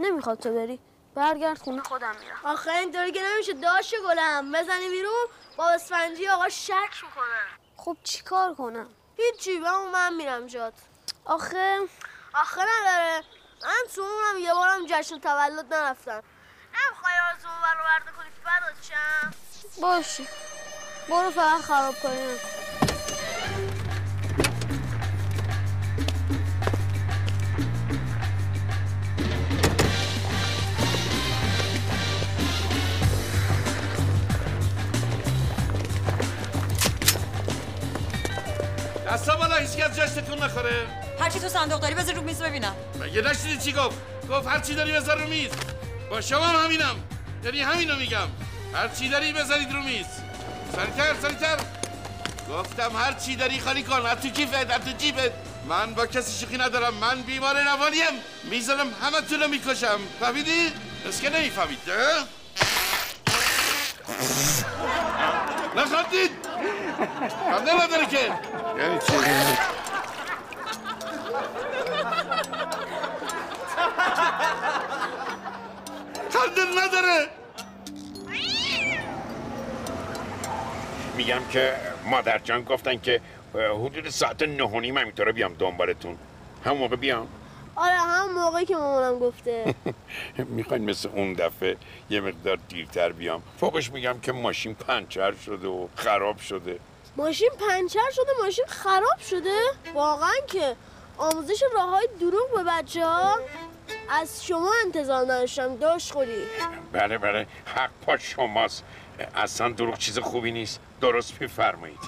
نمی‌خواد تو بری. برگرد خونه خودم میرم. آخه اینطوری که نمیشه. داشت گلم. بزنی بیرون با اسفنجی آقا شک می‌کنه. خب چیکار کنم؟ هیچی به من میرم جات. آخه آخه نداره. من تو عمرم یه بارم جشن تولد نرفتم. نمی‌خوای از اون ور برده کنی فدات شم باشه. برو فقط خراب کنی نکن. دستا بالا هیچ از جاش تکون نخوره هرچی تو صندوق داری بذار رو میز ببینم. مگه نشنیدی چی گفت؟ گفت هر چی داری بذار رو میز. با شما هم همینم. یعنی همینو میگم. هر چی داری بذارید رو میز. سریعتر سریعتر. گفتم هر چی داری خالی کن. از تو کیفت از تو جیبت. من با کسی شوخی ندارم. من بیمار روانیم. می‌زنم همه تو می‌کشم. فهمیدی؟ بس که نمی‌فهمید؟ نخندید. خنده نداره که. یعنی چی؟ نداره. میگم که مادر جان گفتن که حدود ساعت نه و نیم همینطوره بیام دنبالتون. همون موقع بیام. آره هم موقعی که مامانم گفته. می‌خواین مثل اون دفعه یه مقدار دیرتر بیام. فوقش میگم که ماشین پنچر شده و خراب شده. ماشین پنچر شده؟ ماشین خراب شده؟ واقعا که آموزش راه های دروغ به بچه ها از شما انتظار نداشتم داشت خوری. بله بله. حق پا شماست. اصلا دروغ چیز خوبی نیست. درست میفرمایید.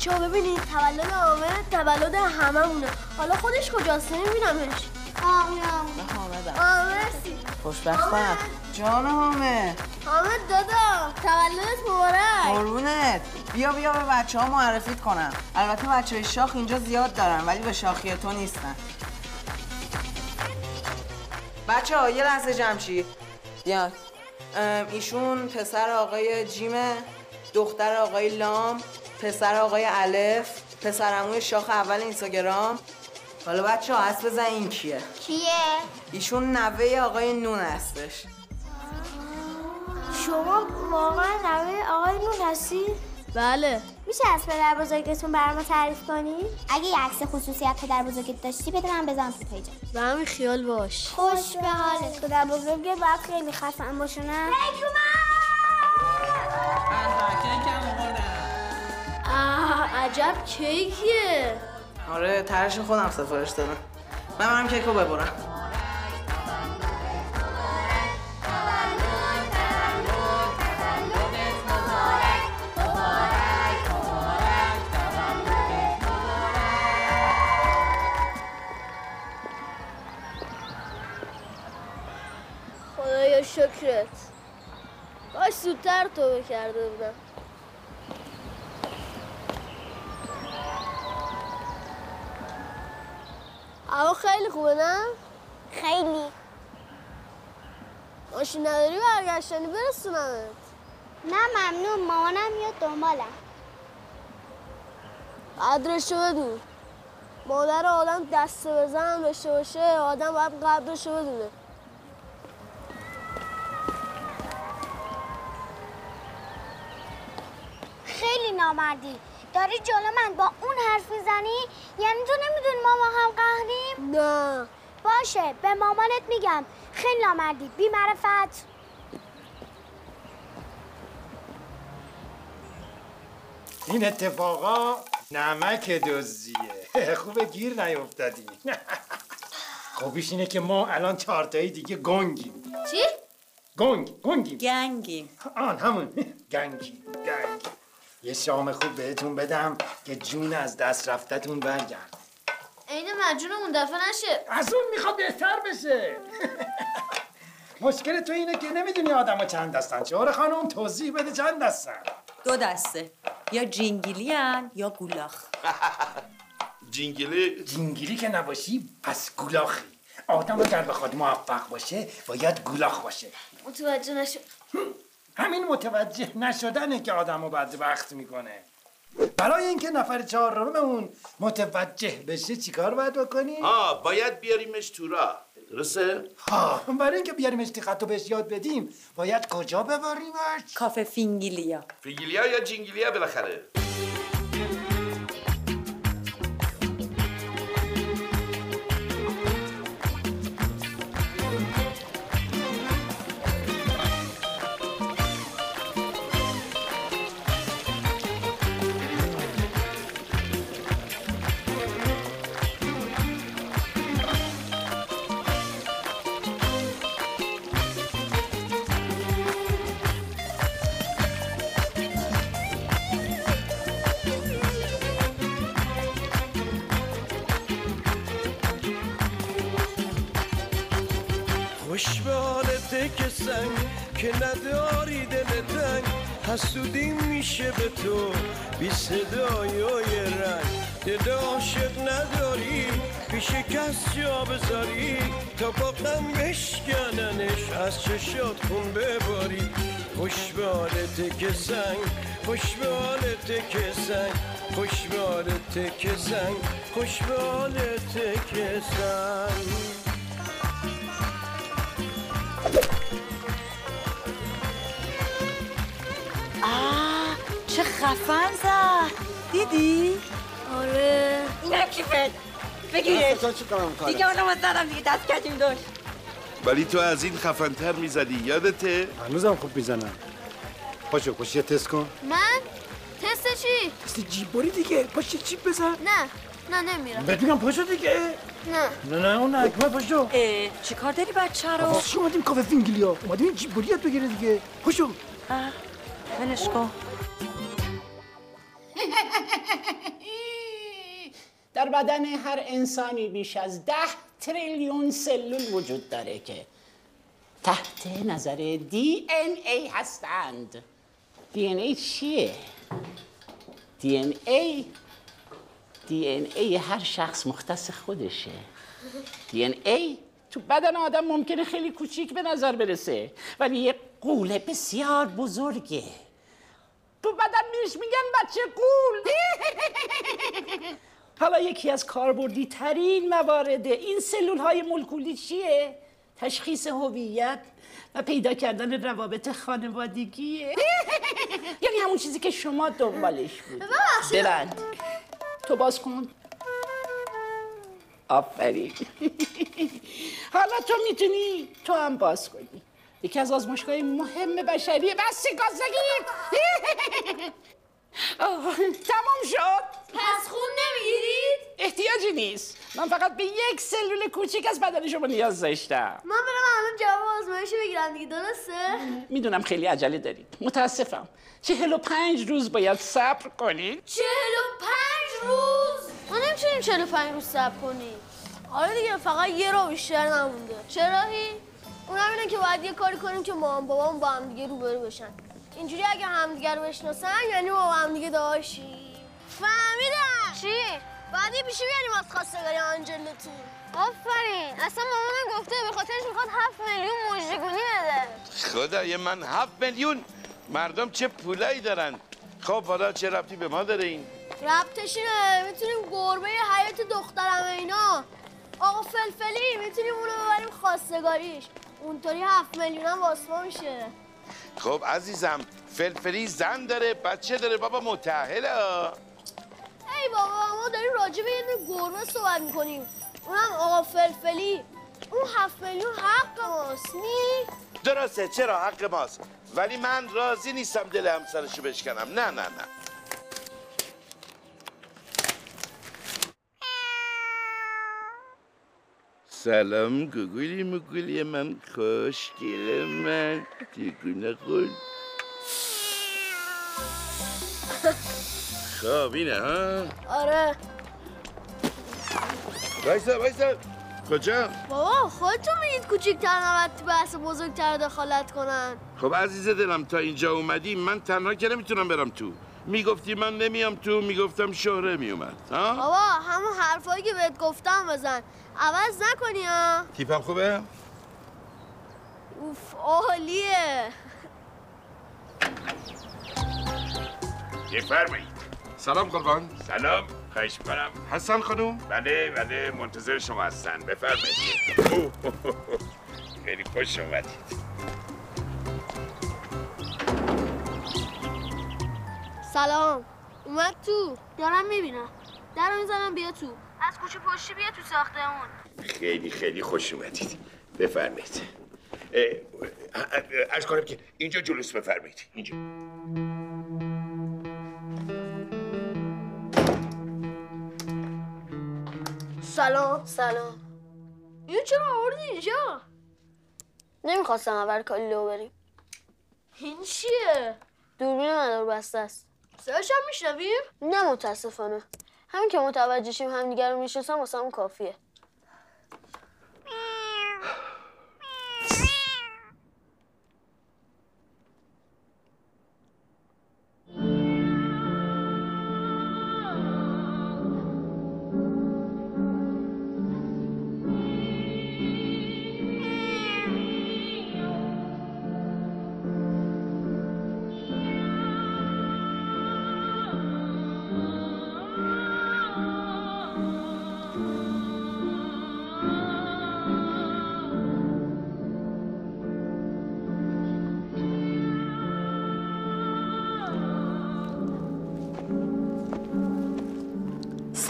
بچه ها ببینید تولد حامد تولد هممونه. حالا خودش کجاست؟ نمیبینمش. آمین حامدم آمرسی خوشبختم جان حامد. حامد دادا. تولدت مبارک. قربونت. بیا بیا به بچه ها معرفیت کنم. البته بچه های شاخ اینجا زیاد دارن ولی به شاخی تو نیستن. بچه ها یه لحظه بیاد ام، ایشون پسر آقای جیمه دختر آقای لام. پسر آقای الف پسر عموی شاخ اول اینستاگرام. حالا بچه ها حس بزن این کیه؟ کیه؟ ایشون نوه آقای نون هستش. شما واقعا نوه آقای نون هستی؟ بله. میشه از پدر بزرگتون برای ما تعریف کنی؟ اگه یه عکس خصوصی از پدر بزرگت داشتی بده من بزنم تو پیجم. به همین خیال باش. خوش به حالت. پدر بزرگت باید خیلی خفن باشه نه؟ عجب کیکیه. آره ترش خودم سفارش دادم. من برم کیکو ببرم. خدایا شکرت. کاش زودتر توبه کرده بودم. هوا خیلی خوبه نه؟ خیلی ماشین نداری برگشتنی برسونمت نه ممنون مامانم میاد دنبالم قدرشو بدون مادر آدم دست بزن داشته باشه آدم باید قدرشو بدونه خیلی نامردی داری جلو من با اون حرف می‌زنی؟ یعنی تو نمی‌دونی ما ما هم قهریم؟ نه. باشه به مامانت میگم. خیلی نامردی. بی معرفت این اتفاقا نمک دزدیه. خوبه گیر نیفتادی. خوبیش اینه که ما الان چهارتایی دیگه گنگیم. چی؟ گنگ گنگیم. گنگیم. آن همون. گنگیم گنگ یه شام خوب بهتون بدم که جون از دست رفتتون برگرد. عین مجنونمون دفعه نشه. از اون می‌خواد بهتر بشه. مشکل تو اینه که نمی‌دونی آدم چند دستن. چهار خانم توضیح بده چند دستن. دو دسته. یا جینگیلی هن یا گولاخ. جینگلی جینگیلی که نباشی پس گولاخی. آدم اگر بخواد موفق باشه باید گولاخ باشه. متوجه نشد همین متوجه نشدنه که آدم رو بدبخت می‌کنه برای اینکه نفر چهارممون متوجه بشه چیکار باید بکنی؟ ها باید بیاریمش تو راه درسته؟ ها برای اینکه بیاریمش خط و بهش یاد بدیم باید کجا ببریمش؟ کافه فینگیلیا فیگیلیا یا جینگیلیا بالاخره سنگ که نداری دل تنگ. حسودی میشه به تو بی صدای رنگ. دل عاشق نداری پیش کس جا بذاری. تا با غم بشکننش از چشات خون بباری. خوش که سنگ خوش که سنگ خوش که سنگ خوش که سنگ خفن زد. دیدی؟ آره. اینم کیفت بگیرش دیگه اونم زدم دیگه دست کجیم داشت ولی تو از این خفنتر می‌زدی یادته؟ هنوزم خوب می‌زنم. پاشو پاشو یه تست کن. من؟ تست چی؟ تست جیب بری دیگه. پاشو جیب بزن. نه نه نمیرم. بدونم پاشو دیگه. نه. نه نه اون نکمه پاشو. چی کار داری بچه رو؟ چی اومدیم کافه فینگلیا. اومدیم این یاد بگیره دیگه. پاشو. ولش کن. در بدن هر انسانی بیش از ده تریلیون سلول وجود داره که تحت نظر دی ان ای هستند. دی ان ای چیه؟ دی ان ای؟ دی ان ای هر شخص مختص خودشه. دی ان ای تو بدن آدم ممکنه خیلی کوچیک به نظر برسه ولی یه قوله بسیار بزرگه. تو بدن بهش میگن بچه قول. حالا یکی از کاربردی ترین موارد این سلول های مولکولی چیه؟ تشخیص هویت و پیدا کردن روابط خانوادگیه. یعنی همون چیزی که شما دنبالش بود. ببند. تو باز کن. آفرین. حالا تو می‌تونی تو هم باز کنی. یکی از آزمایشگاه مهم بشری بس سیکاسگی تمام شد. پس خون نمی‌گیرید؟ احتیاجی نیست. من فقط به یک سلول کوچیک از بدن شما نیاز داشتم. من برم الان جواب آزمایش بگیرم دیگه درسته؟ می‌دونم خیلی عجله دارید. متاسفم. چهل و پنج روز باید صبر کنید. چهل و پنج روز؟ ما نمی‌تونیم چهل و پنج روز صبر کنیم. آره دیگه فقط یه رو بیشتر نمونده. چراهی؟ اونم اینه که باید یه کاری کنیم که مامان بابام با هم دیگه روبرو بشن. اینجوری اگه همدیگه رو بشناسن یعنی ما با هم دیگه داشتیم فهمیدم. چی؟ باید یه پیشی بیاریم از خواستگاری آنجلوتون آفرین. اصلا مامانم گفته به خاطرش می‌خواد هفت میلیون مژدگونی بده. خدای من هفت میلیون؟ مردم چه پولایی دارن؟ خب حالا چه ربطی به ما داره این؟ ربطش اینه می‌تونیم گربه حیات دخترم اینا. آقا فلفلی می‌تونیم اونو ببریم خواستگاریش. اونطوری هفت میلیون هم واسه میشه. خب عزیزم فلفلی زن داره بچه داره بابا متأهله. ها. ای بابا ما داریم راجع به یه گربه صحبت می‌کنیم. اونم آقا فلفلی. اون هفت میلیون حق ماست نی؟ درسته چرا حق ماست؟ ولی من راضی نیستم دل همسرشو بشکنم. نه نه نه. سلام گوگولی مگولی من خوشگل من. تیگونه خود خب اینه ها؟ آره. وایسا وایسا. کجا؟ بابا خودتون میگید کوچیکتر نباید بحث بزرگتر دخالت کنن. خب عزیز دلم تا اینجا اومدی من تنها که نمی‌تونم برم تو. می‌گفتی من نمیام تو می‌گفتم شهره میومد. ها؟ بابا همون حرفایی که بهت گفتم بزن. عوض نکنی ها. تیپم خوبه؟ اوف عالیه. بفرمایید. سلام قربان. سلام خواهش می‌کنم. حسن خانوم بله بله منتظر شما هستن. بفرمایید. خیلی خوش اومدید. سلام. اومد تو. دارم می‌بینم. در می‌زنم بیا تو. از کوچه پشتی بیا تو ساختمون خیلی خیلی خوش اومدید. بفرمایید. عرض کنم که اینجا جلوس بفرمایید. اینجا. سلام. سلام. اینو چرا آوردی اینجا؟ نمی‌خواستم اول کالیلو بریم. این چیه؟ دوربین مدار بسته است. صداش هم میشنویم نه متاسفانه. همین که متوجه شیم همدیگه رو می‌شناسم واسه همون کافیه.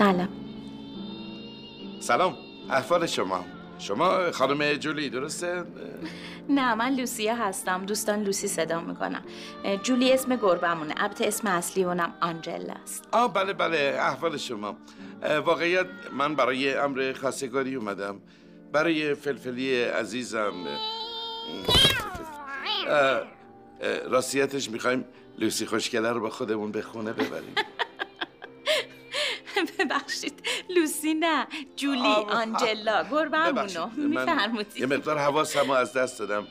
سلام. سلام. احوال شما. شما خانم جولی درسته؟ نه من لوسیا هستم. دوستان لوسی صدا می‌کنم جولی اسم گربمونه البته اسم اصلی اونم آنجلا است. آه بله بله. احوال شما. واقعیت من برای امر خواستگاری اومدم. برای فلفلی عزیزم. راستیتش می‌خوایم لوسی خوشگله رو با خودمون به خونه ببریم. ببخشید. لوسی نه. جولی آنجلا. همونو من یه میفرمودید مقدار حواسم رو از دست دادم.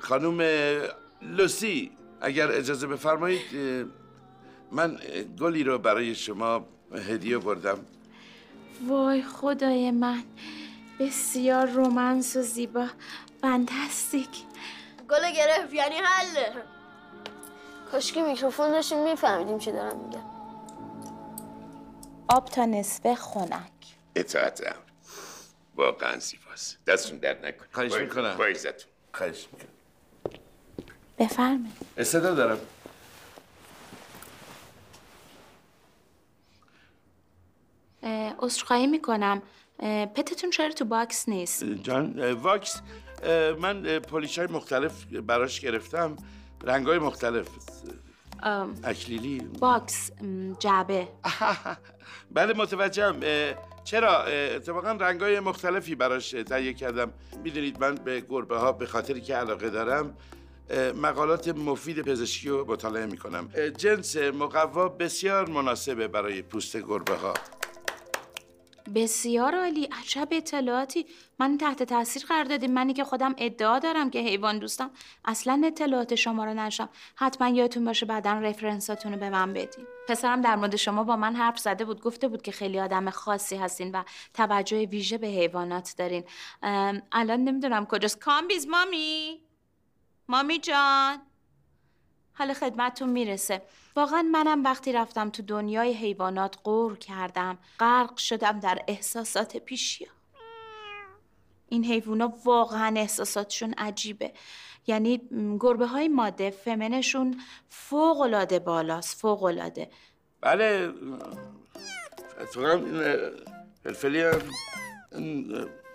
خانم لوسی اگر اجازه بفرمایید من گلی رو برای شما هدیه بردم. وای خدای من بسیار رومنس و زیبا. فانتاستیک. گل گرفت یعنی حله. کاش که میکروفون داشتیم میفهمیدیم چی دارم میگم آب تا نصفه خنک. اطاعتم واقعا زیباست. دستون درد نکن خواهش می‌کنم. با عزتون خواهش می‌کنم. بفرمایید. استعداد دارم. اه، عذرخواهی می‌کنم. petتون چرا تو box نیست؟ جان واکس من polish های مختلف براش گرفتم. رنگ های مختلف اکلیلی box جعبه. بله متوجهم چرا اتفاقا رنگ های مختلفی براش تهیه کردم. می‌دونید من به گربه ها به خاطری که علاقه دارم مقالات مفید پزشکی رو مطالعه می‌کنم. جنس مقوا بسیار مناسبه برای پوست گربه ها بسیار عالی. عجب اطلاعاتی. من تحت تاثیر قرار دادیم. منی که خودم ادعا دارم که حیوان دوستم. اصلا اطلاعات شما رو نشم حتما یادتون باشه بعدا رفرنساتون رو به من بدین. پسرم در مورد شما با من حرف زده بود. گفته بود که خیلی آدم خاصی هستین و توجه ویژه به حیوانات دارین. الان نمی‌دونم کجاست. کامبیز مامی. مامی جان. حال خدمتتون می‌رسه. واقعا منم وقتی رفتم تو دنیای حیوانات غور کردم. غرق شدم در احساسات پیشیا. این حیوونا واقعا احساساتشون عجیبه. یعنی گربه های ماده فمنشون فوق العاده بالاست فوق العاده بله اتفاقا این فلفلی هم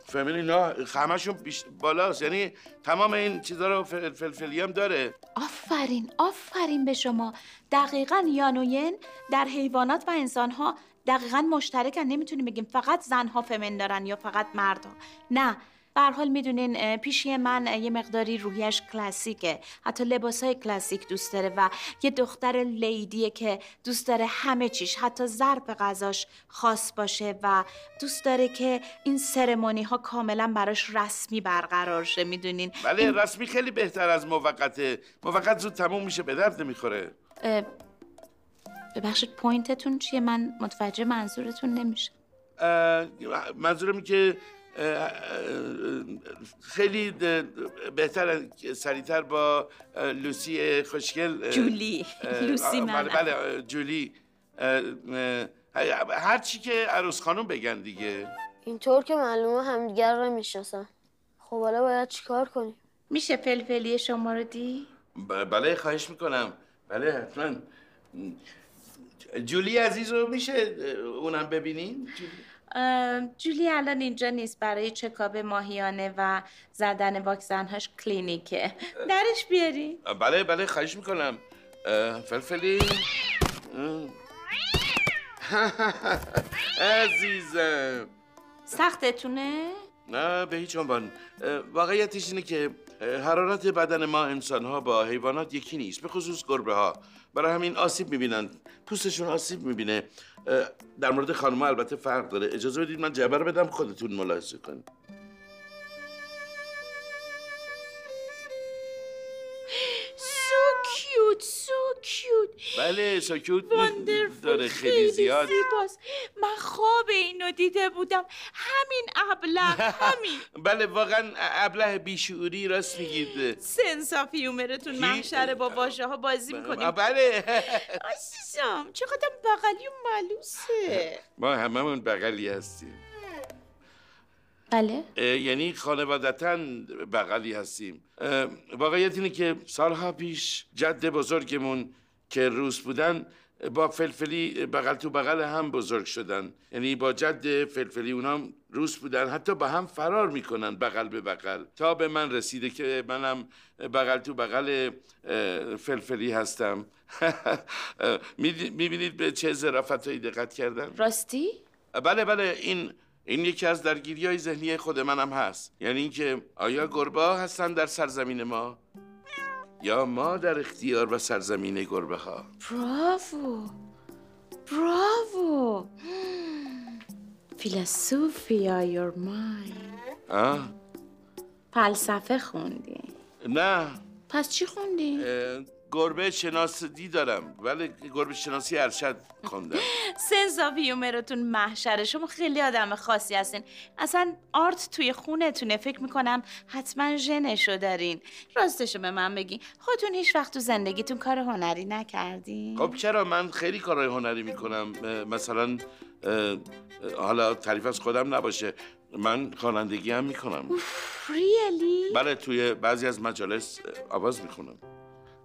فامیلی اینا همشون بیش بالاست. یعنی تمام این چیزا رو فل- فلفلی هم داره. آفرین آفرین به شما. دقیقا یان و ین در حیوانات و انسانها دقیقا مشترکن. نمی‌تونیم بگیم فقط زنها فمن دارن یا فقط مردها. نه به حال می‌دونین پیشی من یه مقداری روحیش کلاسیکه. حتی لباس های کلاسیک دوست داره و یه دختر لیدیه که دوست داره همه چیش حتی ظرف غذاش خاص باشه و دوست داره که این سرمونی ها کاملا براش رسمی برقرار شه می‌دونین؟ بله رسمی خیلی بهتر از موقته. موقت زود تموم میشه به درد نمی‌خوره. اه، ببخشید pointتون چیه؟ من متوجه منظورتون نمیشه منظورم این که خیلی بهتر سریعتر با لوسی خوشگل جولی. لوسی آه، منم. بله بله جولی هر چی که عروس خانم بگن دیگه اینطور که معلومه همدیگر رو می‌شناسن خب حالا باید چیکار کنیم میشه فلفلی شما رو دی؟ بله خواهش می‌کنم بله حتما جولی عزیز رو میشه اونم ببینین جولی؟ جولی الان اینجا نیست برای چکاب ماهیانه و زدن واکسنهاش کلینیکه. درش بیاری؟ بله بله خواهش می‌کنم. فلفلی. عزیزم. سختتونه؟ نه به هیچ عنوان. واقعیتش اینه که حرارت بدن ما انسان ها با حیوانات یکی نیست به خصوص گربه ها برای همین آسیب می‌بینن پوستشون آسیب می‌بینه. در مورد خانم البته فرق داره. اجازه بدید من جبر بدم خودتون ملاحظه کنید. بله wonderful داره خیلی زیاد. زیباست. من خواب اینو دیده بودم. همین ابله همین. بله واقعا ابله بیشعوری راست میگید. sense of humor تون کی؟ محشره با واژه ها بازی می‌کنیم. بله. عزیزم چقدر بغلی و ملوسه. ما هممون بغلی هستیم. بله. یعنی خانوادتا بغلی هستیم. واقعیت اینه که سالها پیش جد بزرگمون که روس بودن با فلفلی بغل تو بغل هم بزرگ شدن. یعنی با جد فلفلی اونام روس بودن. حتی با هم فرار می‌کنن بغل به بغل. تا به من رسیده که منم بغل تو بغل فلفلی هستم. می‌بینید به چه ظرافتهایی دقت کردم؟ راستی؟ بله بله. این این یکی از درگیری های ذهنی خود منم هست. یعنی اینکه آیا گربه ها هستن در سرزمین ما؟ یا ما در اختیار و سرزمین گربه ها براوو براوو philosophy your mind آه؟ فلسفه خوندی. نه. پس چی خوندی؟ گربه شناسی دارم ولی گربه شناسی ارشد خوندم sense of humor تون محشره. شما خیلی آدم خاصی هستین. اصلا art توی خونتونه. فکر می‌کنم حتما ژنشو دارین. راستشو به من بگی خودتون هیچ وقت تو زندگیتون کار هنری نکردین؟ خب چرا؟ من خیلی کارهای هنری می‌کنم. مثلا حالا تعریف از خودم نباشه. من خوانندگی هم می‌کنم. ریالی بله توی بعضی از مجالس آواز می‌خونم.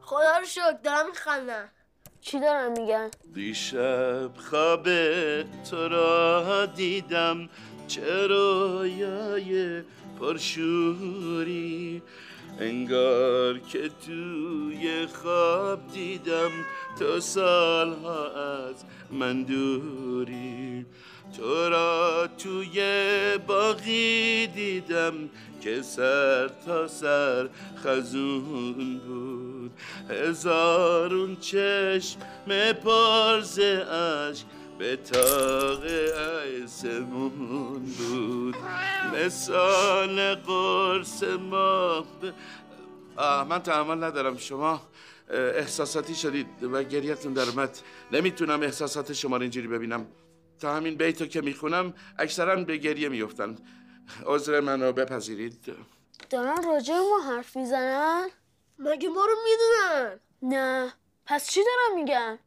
خدا رو شکر دارم میخندم. چی دارم میگن؟ دیشب خواب تو را دیدم چه رویای پرشوری. انگار که توی خواب دیدم تو سالها از من دوری. تو را توی باقی دیدم که سر تا سر خزون بود. هزارون چشم پرز اشک به تاق آسمون بود. مثال قرص آه من تحمل ندارم. شما احساساتی شدید و گریتون در نمی‌تونم احساسات شما رو اینجوری ببینم. تا همین بیتو که می‌خونم اکثرا به گریه میفتن عذر منو بپذیرید. دارن راجع به ما حرف می‌زنن؟ مگه ما رو می‌دونن؟ نه. پس چی دارن میگن؟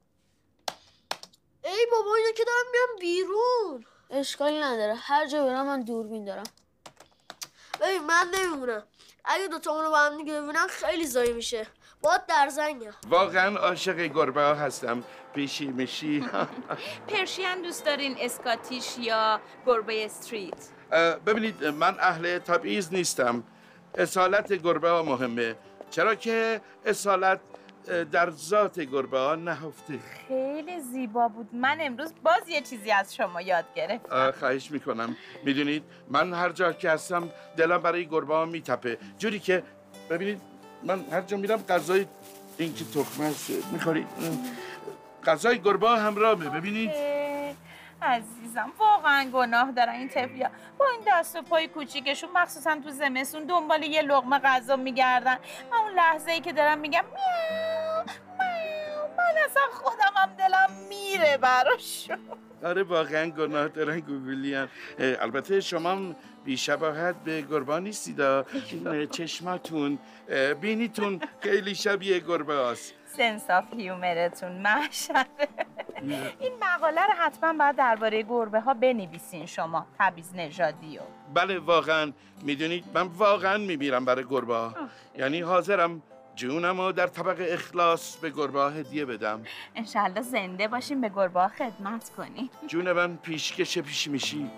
ای بابا اینا که دارن میان بیرون. اشکالی نداره. هر جا برم من دوربین دارم. ببین من نمیمونم اگه دوتامون رو با هم دیگه ببینن خیلی زایی میشه. باید در زنگم واقعا عاشق گربه ها هستم. پیشی مشی. پرشین دوست دارین اسکاتیش یا گربه استریت؟ ببینید من اهل تبعیض نیستم. اصالت گربه ها مهمه. چرا که اصالت در ذات گربه ها نهفته. خیلی زیبا بود. من امروز باز یه چیزی از شما یاد گرفتم. اه، خواهش می‌کنم. می‌دونید من هر جا که هستم دلم برای گربه ها میتپه. جوری که ببینید من هر جا میرم غذای این که تخمه است می‌خورید؟ غذای گربه ها همراهه ببینید. عزیزم. واقعا گناه دارن این طفلیا با این دست و پای کوچیکشون مخصوصا تو زمستون دنبال یه لقمه غذا میگردن. من اون لحظه ای که دارم میگم میاو میاو من اصلا خودم هم دلم میره براشون. آره واقعا گناه دارن گوگولی‌ان البته شما هم بیشباهت به گربه نیستید چشماتون بینیتون خیلی شبیه گربه هاست. sense of humor تون محشره. این مقاله رو حتما باید درباره گربه ها بنویسین شما تبیز نژادی و. بله واقعا. می‌دونید من واقعا میمیرم برای گربه ها یعنی حاضرم جونم رو در طبق اخلاص به گربه ها هدیه بدم. انشالله زنده باشیم به گربه ها خدمت کنیم. جون من پیشکش پیش میشی.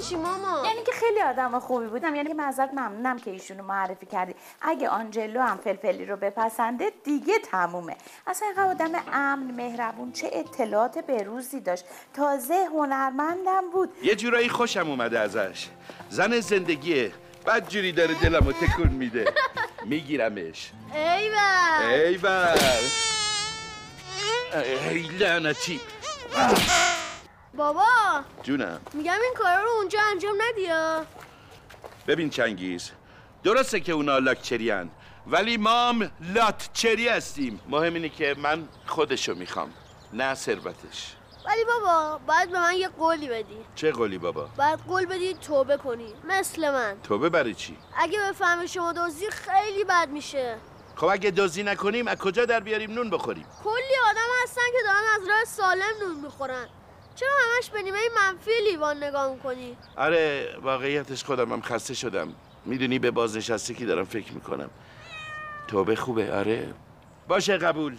چی ماما؟ یعنی که خیلی آدم خوبی بودم. یعنی که من ازت ممنونم که ایشونو معرفی کردی. اگه آنجلو هم فلفلی رو بپسنده دیگه تمومه. اصلا اینقدر آدم امن مهربون چه اطلاعات بروزی داشت. تازه هنرمندم بود. یه جورایی خوشم اومده ازش. زن زندگیه. بعد جوری داره دلمو تکون میده. میگیرمش. ایول. ایول. ای لعنتی. بابا. جونم. میگم این کارا رو اونجا انجام ندیا ببین چنگیز درسته که اونا لاکچریان ولی ما هم لاتچری هستیم. مهم اینه که من خودشو می‌خوام نه ثروتش. ولی بابا باید به من یه قولی بدی. چه قولی بابا؟ باید قول بدی توبه کنی مثل من. توبه برای چی؟ اگه بفهمی شما دزدی خیلی بد میشه. خب اگه دزدی نکنیم از کجا در بیاریم نون بخوریم؟ کلی آدم هستن که دارن از راه سالم نون می‌خورن. چرا همش به نیمه منفی لیوان نگاه می‌کنی؟ آره واقعیتش خودم هم خسته شدم. می‌دونی به بازنشستگی دارم فکر می‌کنم. توبه خوبه آره. باشه قبول.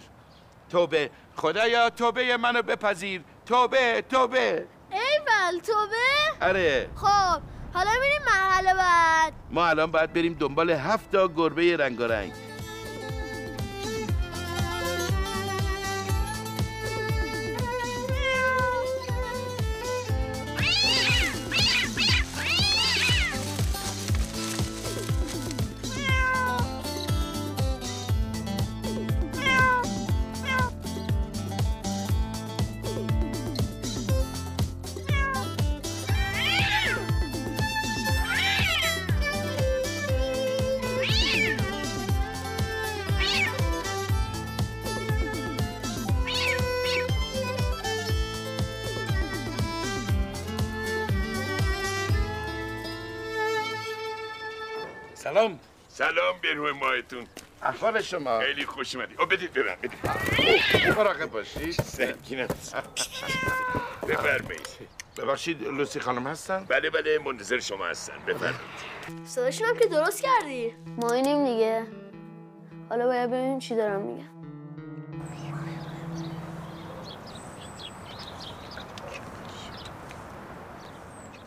توبه. خدایا توبه منو بپذیر. توبه توبه. ایول توبه؟ آره. خب حالا میریم مرحله بعد. ما الان باید بریم دنبال هفت تا گربه رنگارنگ. سلام به روی ماهتون احوال شما. خیلی خوش اومدی. او بدید برم بدید. مراقب باشید. سنگینم بفرمایید. ببخشید لوسی خانم هستن؟ بله بله منتظر شما هستن. بفرمایید. صداشون هم که درست کردی؟ ما اینیم دیگه. حالا باید ببینیم چی دارم میگم.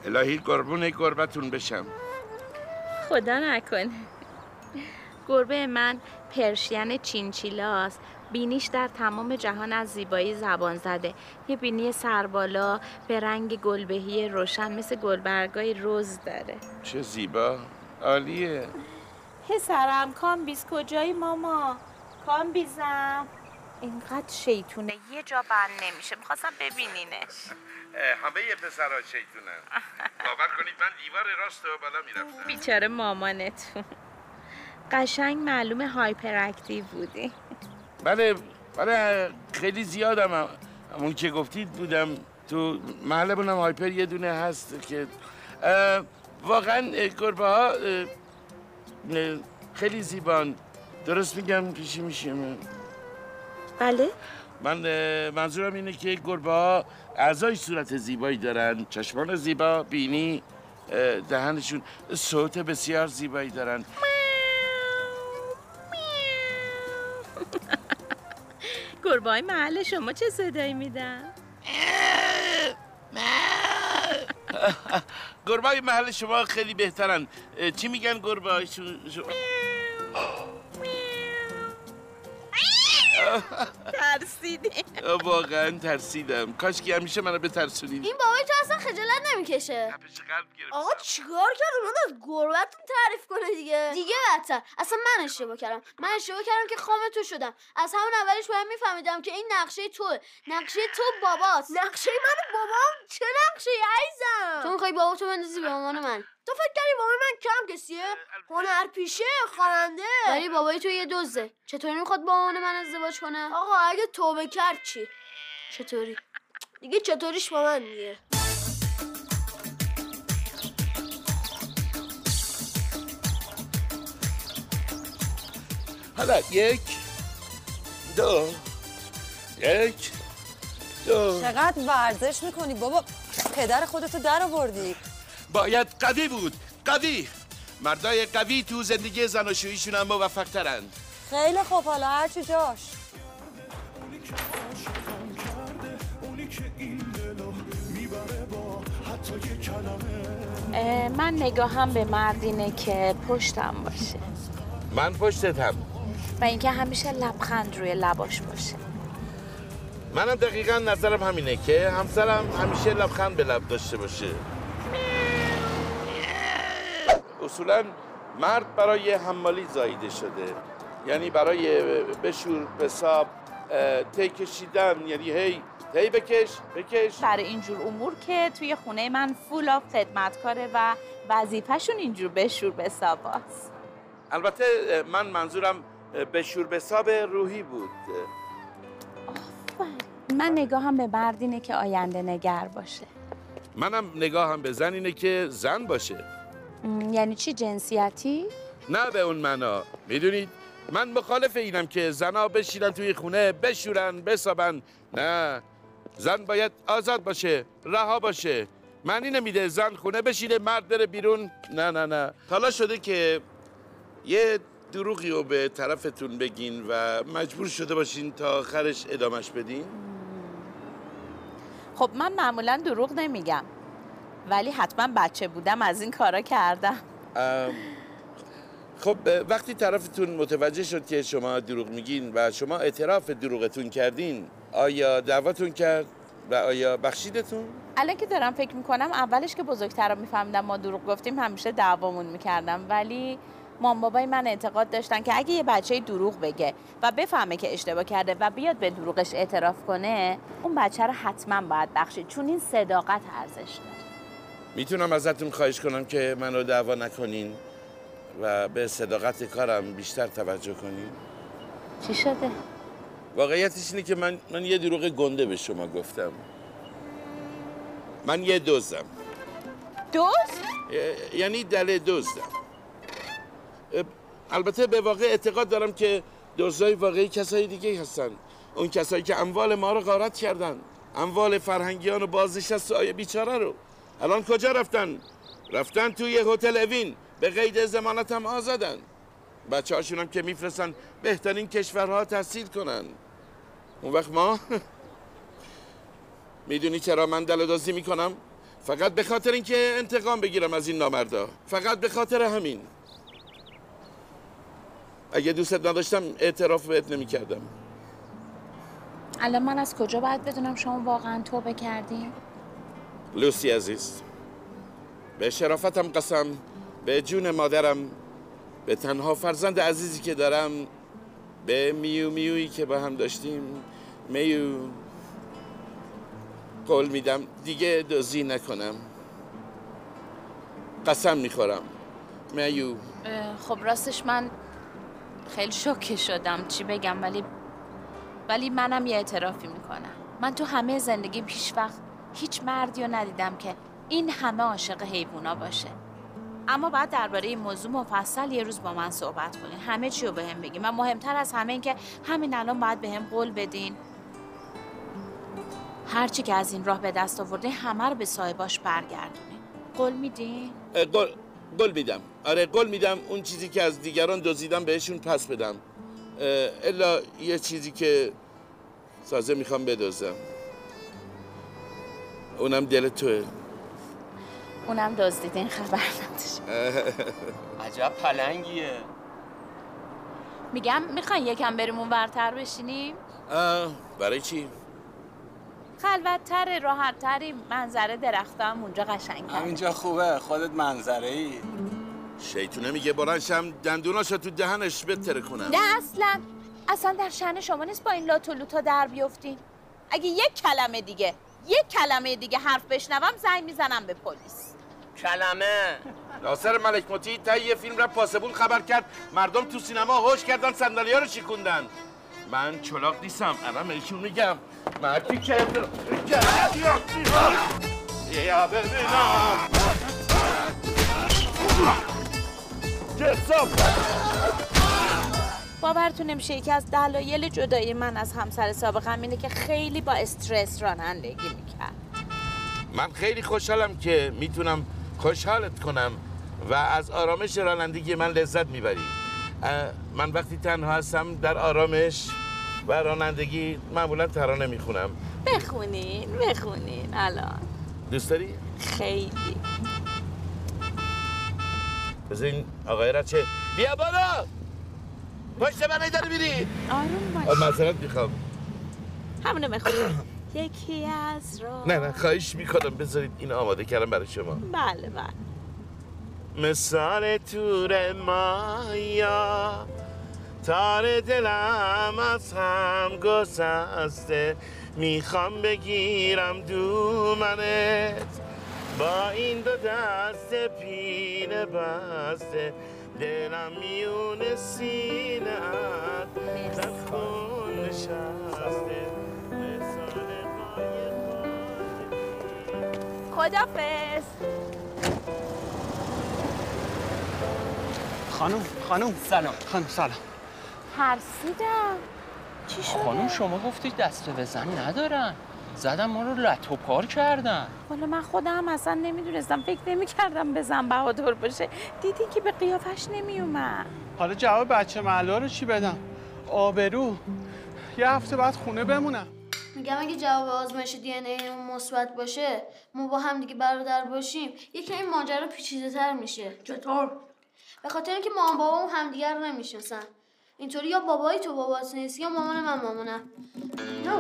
الهی قربون گربتون بشم. خدا نکنه. گربه من Persian Chinchilla ست. بینیش در تمام جهان از زیبایی زبانزده. یه بینی سربالا به رنگ گلبهی روشن مثل گلبرگای رز داره. چه زیبا. عالیه. پسرم کامبیز کجایی ماما؟ کامبیزم اینقدر شیطونه یه جا بند نمیشه. می‌خواستم ببینینش. همه پسرها شیطونن. باور کنید من دیوار راست و بالا می‌رفتم. بیچاره مامانتون. قشنگ معلوم هایپر اکتیو بودی. بله بله خیلی زیادم. همون که گفتید بودم تو محلمون هم هایپر یه دونه هست که واقعا گربه ها خیلی زیبان. درست میگم پیشی میشه؟ بله. من منظورم اینه که گربه ها اعضای صورت زیبایی دارن. چشمان زیبا بینی دهنشون صوت بسیار زیبایی دارن. گربه های محل شما چه صدایی میدن؟ گربه های محل شما خیلی بهترن. چی میگن گربه هایشون ترسیدی. واقعا ترسیدم. کاش که همیشه منو بترسونید این بابای تو اصلا خجالت نمی‌کشه. آقا چیکار کرد اومد از گربتون تعریف کنه دیگه. دیگه بدتر. اصلا من اشتباه کردم. من اشتباه کردم که خام تو شدم. از همون اولش باید میفهمیدم که این نقشه توه. نقشه تو باباست. نقشه من بابام چه نقشه عزیزم؟ تو می‌خوای بابا تو بندازی به عنوان من. تو فکر کردی بابای من کم کسیه هنرپیشه خواننده. ولی بابای تو یه دزده چطوری می‌خواد با عنوان من ازدواج کنه؟ آقا اگه توبه کرد چی؟ چطوری؟ دیگه چطوریش با من دیگه حالا یک دو یک دو. چقدر ورزش می‌کنی بابا؟ پدر خودتو در آوردی. باید قوی بود. قوی. مردای قوی تو زندگی زناشوییشون هم موفق ترند خیلی خوب. حالا هرچی جاش. من نگاهم به مردینه که پشتم باشه. من پشتتم و اینکه همیشه لبخند روی لباش باشه. منم دقیقا نظرم همینه که همسرم همیشه لبخند به لب داشته باشه. اصولا مرد برای حمالی زاییده شده. یعنی برای بشور بساب تی کشیدن یعنی هی تی بکش بکش. برای اینجور امور که توی خونه من فول آف خدمتکاره و وظیفهشون اینجور بشور بساباست. البته اه، من منظورم بشور بساب روحی بود. من نگاهم به مردینه که آینده نگر باشه. منم نگاهم به زن اینه که زن باشه. یعنی چی جنسیتی؟ نه به اون معنا. می‌دونید؟ من مخالف اینم که زنا بشینن توی خونه بشورن بسابن. نه. زن باید آزاد باشه رها باشه. معنی نمیده زن خونه بشینه مرد بره بیرون. نه نه نه. حالا شده که یه دروغی رو به طرفتون بگین و مجبور شده باشین تا آخرش ادامش بدین. خب من معمولا دروغ نمیگم. ولی حتما بچه بودم از این کارا کردم. خب وقتی طرفتون متوجه شد که شما دروغ میگین و شما اعتراف دروغتون کردین آیا دعواتون کرد و آیا بخشیدتون؟ الان که دارم فکر می‌کنم اولش که بزرگترا میفهمیدم ما دروغ گفتیم همیشه دعوامون می‌کردم. ولی مام بابای من اعتقاد داشتن که اگه یه بچه دروغ بگه و بفهمه که اشتباه کرده و بیاد به دروغش اعتراف کنه اون بچه رو حتما باید بخشید چون این صداقت ارزش داره. می‌تونم ازتون خواهش کنم که منو دعوا نکنین و به صداقت کارم بیشتر توجه کنین. چی شده؟ واقعیتش اینه که من, من یه دروغ گنده به شما گفتم. من یه دوست؟ اه، یعنی دل دزدم البته به واقع اعتقاد دارم که دزدای واقعی کسای دیگه هستن. اون کسایی که اموال ما رو غارت کردن. اموال فرهنگیان و بازنشست آیه بیچاره رو. الان کجا رفتن؟ رفتن توی هتل اوین. به قید زمانت هم آزادن. بچه هاشون هم که میفرستن بهترین کشورها تحصیل کنن. اون وقت ما؟ می‌دونی چرا من دلدازی می‌کنم؟ فقط به خاطر اینکه انتقام بگیرم از این نامردا. فقط به خاطر همین. اگه دوستت نداشتم اعتراف بهت نمی‌کردم. الان من از کجا باید بدونم شما واقعا توبه کردین؟ لوسی عزیز به شرافتم قسم به جون مادرم به تنها فرزند عزیزی که دارم به میو میویی که با هم داشتیم. میو قول میدم دیگه دزدی نکنم. قسم می‌خورم. میو. خب راستش من خیلی شوکه شدم چی بگم ولی ولی منم یه اعترافی می‌کنم. من تو همه زندگی پیش وقت هیچ مردی رو ندیدم که این همه عاشق حیوونا باشه. اما بعد درباره این موضوع مفصل یه روز با من صحبت کنین. همه چی رو بهم بگین. و مهمتر از همه این که همین الان باید بهم قول بدین. هرچی که از این راه به دست آوردین همه رو به صاحباش برگردونین. قول میدین؟ قول قول میدم. آره قول میدم. اون چیزی که از دیگران دزدیدم بهشون پس بدم. الا یه چیزی که سازه می‌خوام بدزدم. اونم دل توه. اونم دزدیدین خبر نداشت. عجب پلنگیه. میگم می‌خواین یکم بریم اون ورتر بشینیم برای چی؟ خلوتتر راحتتری منظره درخت هم اونجا قشنگ همینجا خوبه خودت منظره ای شیطونه میگه برنشم دندوناشو تو دهنش بتره کنم. نه اصلا. اصلا در شن شما نیست با این لات و لوتا در بیفتین. اگه یک کلمه دیگه. یک کلمه دیگه حرف بشنوم زنگ می‌زنم به پلیس. کلمه. ناصر ملک مطیع تا یه فیلم را پاسبون خبر کرد. مردم تو سینما هوش کردن صندلی رو شکوندن من چلاق نیستم الان بهشون میگم. مردی که یا ببینم. باورتون نمیشه یکی از دلایل جدایی من از همسر سابقم اینه که خیلی با استرس رانندگی می‌کرد. من خیلی خوشحالم که می‌تونم خوشحالت کنم و از آرامش رانندگی من لذت می‌بری من وقتی تنها هستم در آرامش و رانندگی معمولا ترانه می‌خونم. بخونین بخونین الان. دوست داری؟ خیلی. بذار این آقای رچه بیا بالا! پشت من داری میری؟ آروم باش. معذرت می‌خوام. همونو بخونین یکی از را نه نه خواهش می‌کنم بذارید این آماده کردم برای شما. بله بله. مثال تور مایا تار دلم از هم گسسته. می‌خوام بگیرم دومنت. با این دو دست پینه بسته. دلم میون در خون نشسته خدافز خانم خانم. سلام. خانم سلام. ترسیدم. چی شده؟ خانم شما گفتید دست به زن ندارن. زدم ما رو لط و پار کردن. والا من خودم اصلا نمی‌دونستم فکر نمی‌کردم بزن بهادر باشه. دیدی که به قیافش نمیومد حالا جواب بچه محلا رو چی بدم؟ آبرو. یه هفته بعد خونه بمونم. میگم اگه جواب آزمایش دی ان ای مثبت باشه ما با هم دیگه برادر باشیم یکی این ماجرا پیچیده تر میشه. چطور؟ به خاطر اینکه مامان بابام همدیگه رو نمی‌شناسن. اینطوری یا بابای تو بابات نیست یا مامان من مامانم. نه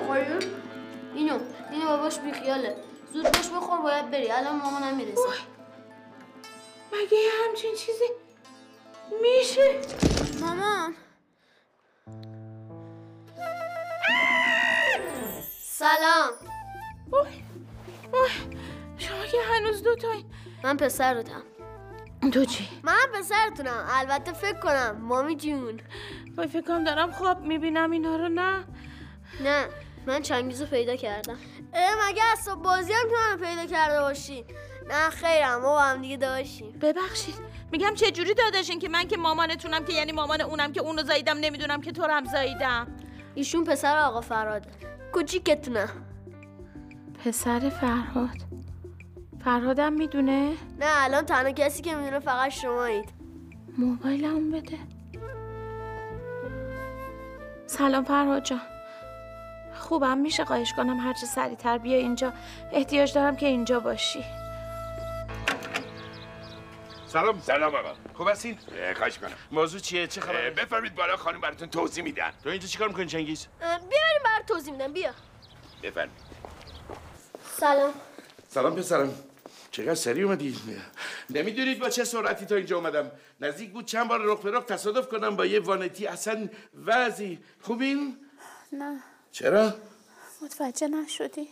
اینو این باباش بیخیاله زود باش بخور باید بری. الان مامانم می‌رسه. مگه یه همچین چیزی میشه؟ مامان سلام. شما که هنوز دو تایی. من پسرتم. تو چی؟ من پسرتونم. البته فکر کنم. مامی جون. وای فکر کنم دارم خواب می‌بینم اینا رو نه؟ نه. من چنگیز رو پیدا کردم. اه مگه از بازی هم که منو پیدا کرده باشی؟ نه خیرم ما با هم دیگه داشتیم. ببخشید. میگم چه جوری داداشین که من که مامانتونم که یعنی مامان اونم که اونو زاییدم نمی‌دونم که تو رو هم زاییدم. ایشون پسر آقا فراد کوچیکتونه. پسر فرهاد. فرهادم می‌دونه؟ نه الان تنها کسی که می‌دونه فقط شمایید. موبایلمو بده. سلام فرهاد جان. خوبم میشه خواهش کنم. هرچه سریعتر بیا اینجا. احتیاج دارم که اینجا باشی. سلام. سلام آقا. خوب هستین؟ خواهش کنم موضوع چیه؟ چه خبره؟ بفرمید بالا خانم براتون توضیح میدن تو اینجا چیکار می‌کنی چنگیز؟ بیاریم بر توضیح میدم. بیا. بفرمید سلام. سلام پسرم. چقدر سریع اومدی؟ نمی‌دونید با چه سرعتی تا اینجا اومدم. نزدیک بود چند بار رخ به رخ تصادف کنم با یه وانتی. اصلا وضعی خوبین؟ نه. چرا؟ متوجه نشدی.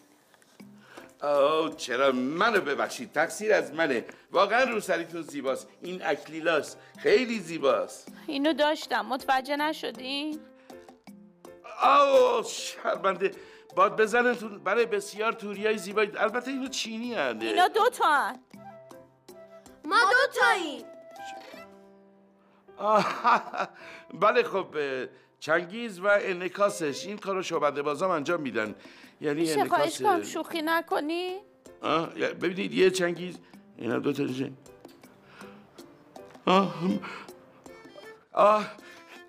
آه چرا؟ منو ببخشید تقصیر از منه. واقعا روسریتون زیباست. این اکلیلاست. خیلی زیباست. اینو داشتم. متوجه نشدی؟ آه شرمنده. باد بزنتون. برای بسیار توریای زیبایی. البته اینو چینی هنده. اینا دو تا هن. ما دو تاییم. آه، بله خب چنگیز و انکاسش این کارو شعبده بازام انجام میدن. یعنی میشه خواهش انکاس کنم شوخی نکنی؟ آه، ببینید یه چنگیز. اینا دو تا آه آه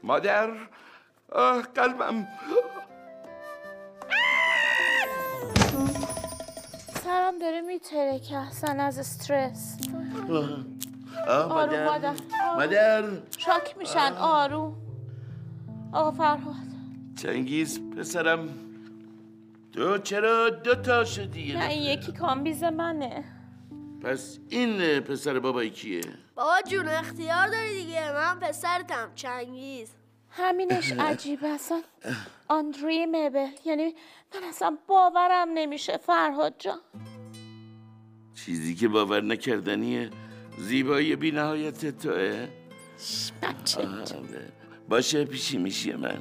مادر. آه قلبم. سرم داره میترکه اصلا از استرس. آه, آه آروم مادر. مادر. مادر. شاک میشن آروم. آقا فرهاد. چنگیز پسرم تو چرا دو تا شدی؟ نه این یکی کامبیز منه. پس این پسر بابایی کیه؟ بابا جون اختیار داری دیگه من پسرتم چنگیز. همینش عجیبه اصلا آندری مبل یعنی من اصلا باورم نمیشه فرهاد جان. چیزی که باور نکردنیه زیبایی بی نهایت توه. بچه آه، باشه پیشی میشی من.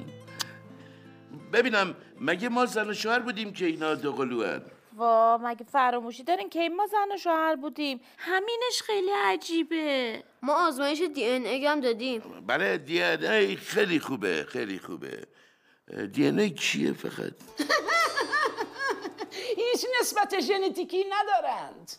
ببینم مگه ما زن و شوهر بودیم که اینا دو قلوان وا مگه فراموشی دارین که ما زن و شوهر بودیم؟ همینش خیلی عجیبه. ما آزمایش دی ان ای هم دادیم. بله دی ای خیلی خوبه خیلی خوبه. دی ای کیه فقط؟ هیچ نسبت ژنتیکی ندارند.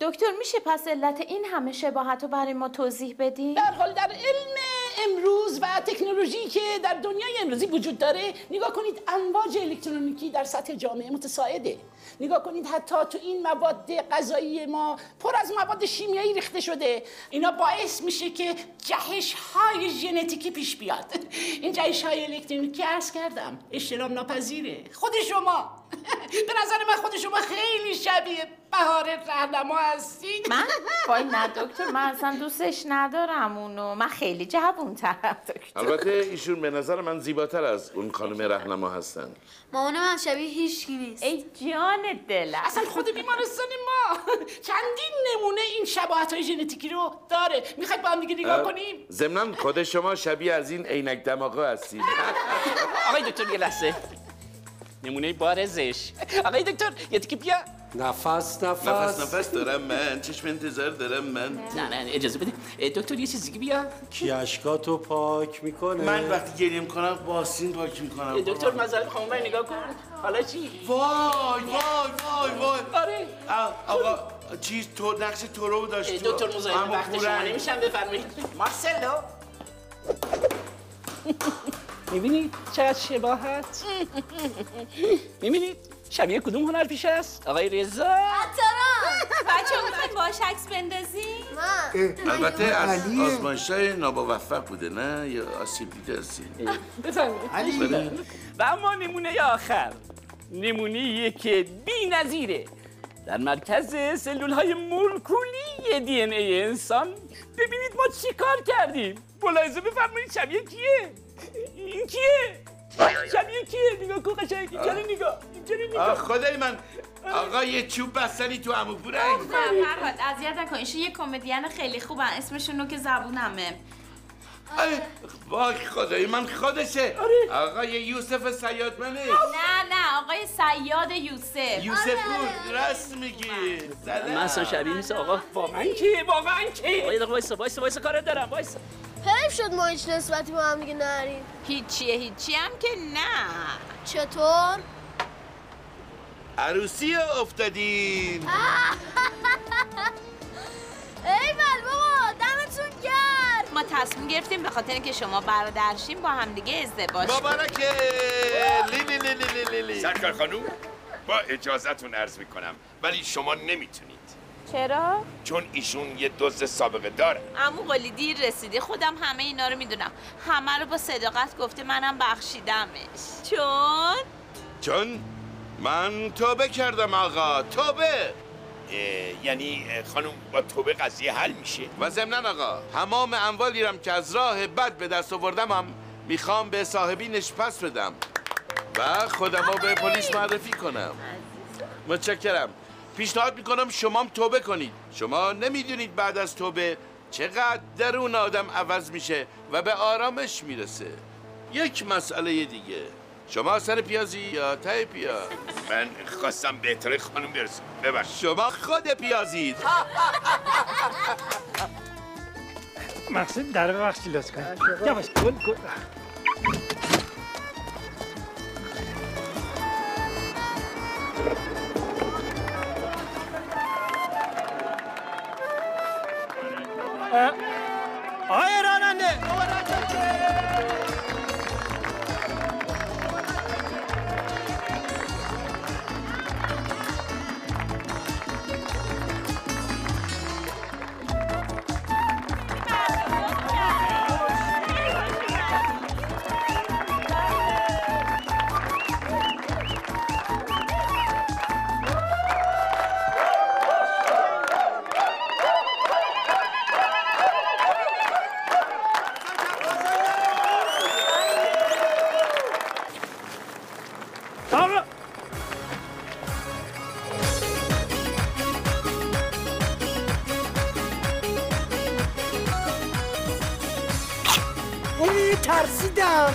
دکتر میشه پس علت این همه شباهت رو برای ما توضیح بدی؟ در حال در علم امروز و تکنولوژی که در دنیای امروزی وجود داره نگاه کنید امواج الکترونیکی در سطح جامعه متساعده نگاه کنید حتی تو این مواد غذایی ما پر از مواد شیمیایی ریخته شده. اینا باعث میشه که جهش های ژنتیکی پیش بیاد. این جهش های الکترونیکی عرض کردم اشترام ناپذیره. خود شما. به نظر من خود شما خیلی شبیه بهار رهنما هستید من؟ وای نه دکتر من اصلا دوستش ندارم اونو. من خیلی جوون ترم دکتر. البته ایشون به نظر من زیباتر از اون خانم رهنما هستن. مامان من شبیه هیچ نیست. ای جان دلم. اصلا خود بیمارستان ما چندین نمونه این شباهت های ژنتیکی رو داره. می‌خواید با هم دیگه نگاه کنیم؟ ضمنا خود شما شبیه از این عینک دماغا هستید. آقای دکتر یه لحظه. نمونه بارزش آقای دکتر یه تیکه بیا. نفس نفس. نفس نفس دارم من چشم انتظار دارم من. نه نه اجازه بده دکتر یه چیزی دیگه بیا. کی؟ اشکاتو پاک می‌کنه؟ من وقتی گریه می‌کنم باسین پاک می‌کنم. دکتر مزارت خانم من نگاه کن. حالا چی؟ وای وای وای وای. آره. آقا چیز تو نقش تو رو داشت دکتر مزاحم وقت شما. نمیشم بفرمایید. مارسلو. می‌بینید چقدر شباهت؟ می‌بینید شبیه کدوم هنر پیش است؟ آقای رضا. بچه می‌خوایم باش عکس بندازیم؟ البته از علیه. آزمایش های نابوفق بوده نه؟ یا آسیب دیده هستید بفرمایید. و اما نمونه آخر. نمونه که بی نظیره در مرکز سلول های مولکولی دی ان ای انسان. ببینید ما چی کار کردیم؟ ملاحظه بفرمایید شبیه کیه؟ این کیه؟ شبیه کیه؟ نگاه کن قشنگ. اینجا رو نگاه؟ آه، نگاه؟ خدای من. آقا یه چوب بستنی تو عمو پورنگ فرهاد اذیت نکن. ایشون یه کمدین خیلی خوبن. اسمشون رو که زبونمه. ای، وای خدای من خودشه. آقای یوسف سیادمنه نه نه آقای سیاد یوسف. یوسف پور راست میگی. من اصلا شبیه نیست آقا. واقعا کی واقعا کی آقا یه دقیقه وایسا وایسا وایسا کار دارم وایسا. حیف شد ما هیچ نسبتی با هم دیگه نریم. هیچیه هیچی هم که نه. چطور؟ عروسی افتادین. ای بابا دمتون گرم. ما تصمیم گرفتیم به خاطر اینکه شما برادرشیم با هم دیگه ازدواج کنیم. مبارکه. لیلی لیلی لیلی لی سرکار خانوم با اجازتون عرض می‌کنم ولی شما نمی‌تونید چرا؟ چون ایشون یه دزد سابقه داره. امو قلی دیر رسیدی خودم همه اینا رو می‌دونم. همه رو با صداقت گفته منم بخشیدمش. چون؟ چون من توبه کردم آقا توبه! یعنی خانوم با توبه قضیه حل میشه؟ و ضمنا آقا تمام اموالی رم که از راه بد به دست آوردم هم می‌خوام به صاحبینش پس بدم. و خودم رو به پلیس معرفی کنم. متشکرم. پیشنهاد می‌کنم شما هم توبه کنید. شما نمی‌دونید بعد از توبه چقدر درون آدم عوض میشه و به آرامش می‌رسه. یک مسئله دیگه. شما سر پیازی یا ته پیاز؟ من خواستم بهتره خانوم برسم. ببخش. شما خود پیازید مقصد در ببخشی لطف کن. یواش گل گل. اه، آقای اوی ترسیدم.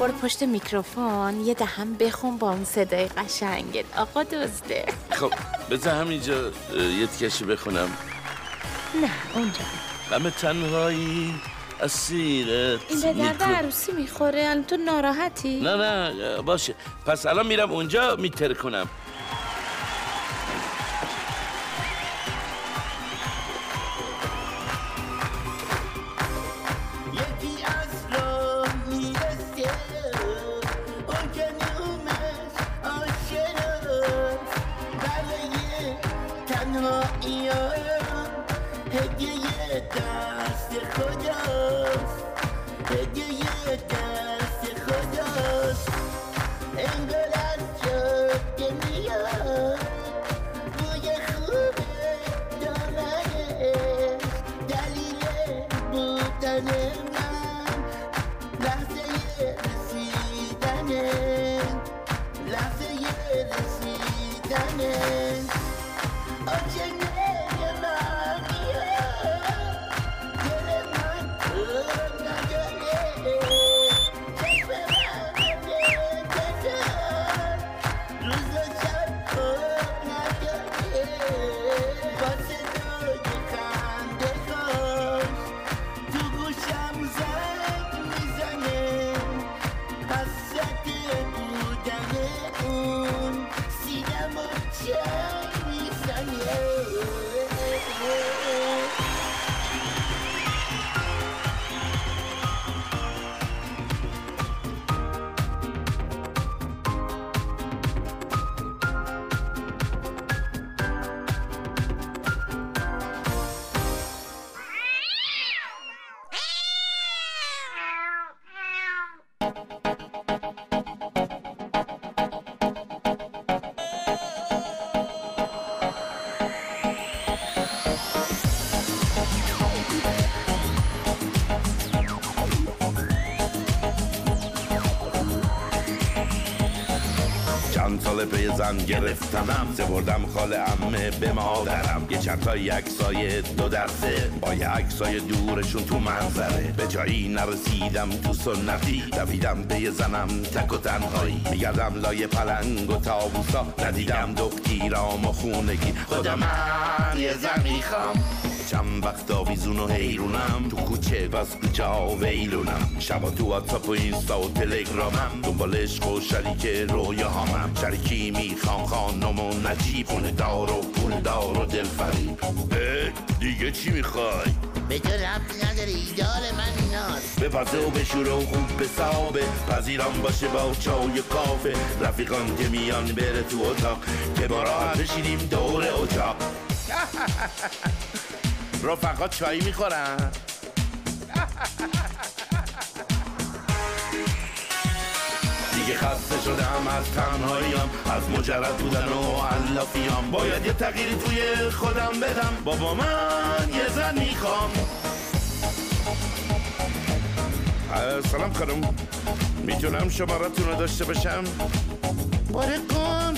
برو پشت میکروفون یه دهم بخون با اون صدای قشنگت. آقا دزده. خب بذار همینجا یه تکشی بخونم. نه اونجا. غم تنهایی اسیرت این به درد عروسی می‌خوره الان تو ناراحتی؟ نه نه باشه. پس الان میرم اونجا میتر کنم. گرفتمم سپردم خال امه به مادرم یه چند تا یکسای دو دسته. با یه عکسای دورشون تو منظره. به جایی نرسیدم تو سنتی. دویدم پی زنم تک و تنهایی. میگردم لای پلنگ و تابوسا. ندیدم دختیرام و خونگی. خودم من یه زن می‌خوام. چند وقت آویزون و حیرونم تو کوچه بس کوچه ها ویلونم شبا تو واتساپ و اینستا و تلگرامم دنبال عشق و شریک رویا همم شریکی می‌خوام خانم و نجیب خونه دار و پول دار و دل فریب دیگه چی می‌خوای؟ به تو ربط نداره ایدال من ایناست به پزه و بشوره و خوب به صابه پذیران باشه با چای و کافه رفیقان که میان بره تو اتاق که با راحت بشینیم دور اجاق رفقا چای می‌خورن. دیگه خسته شدم از تنهاییم از مجرد بودن و علافیام. باید یه تغییری توی خودم بدم. بابا من یه زن می‌خوام. سلام خانم. می‌تونم شمارتون رو داشته باشم. باره گم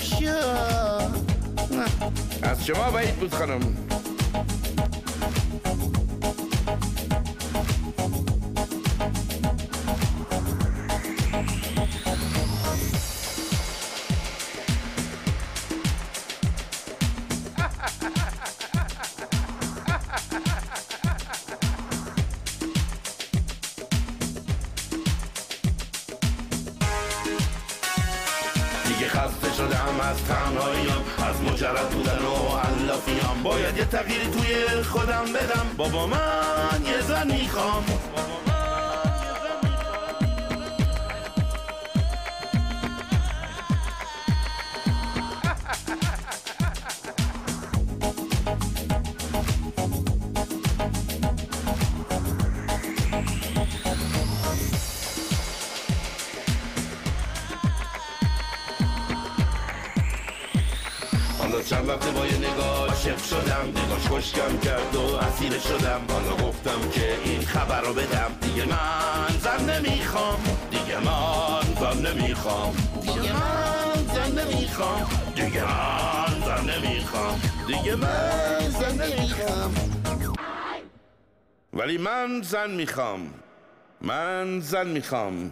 از شما بعید بود خانم. زن می‌خوام. من زن می‌خوام.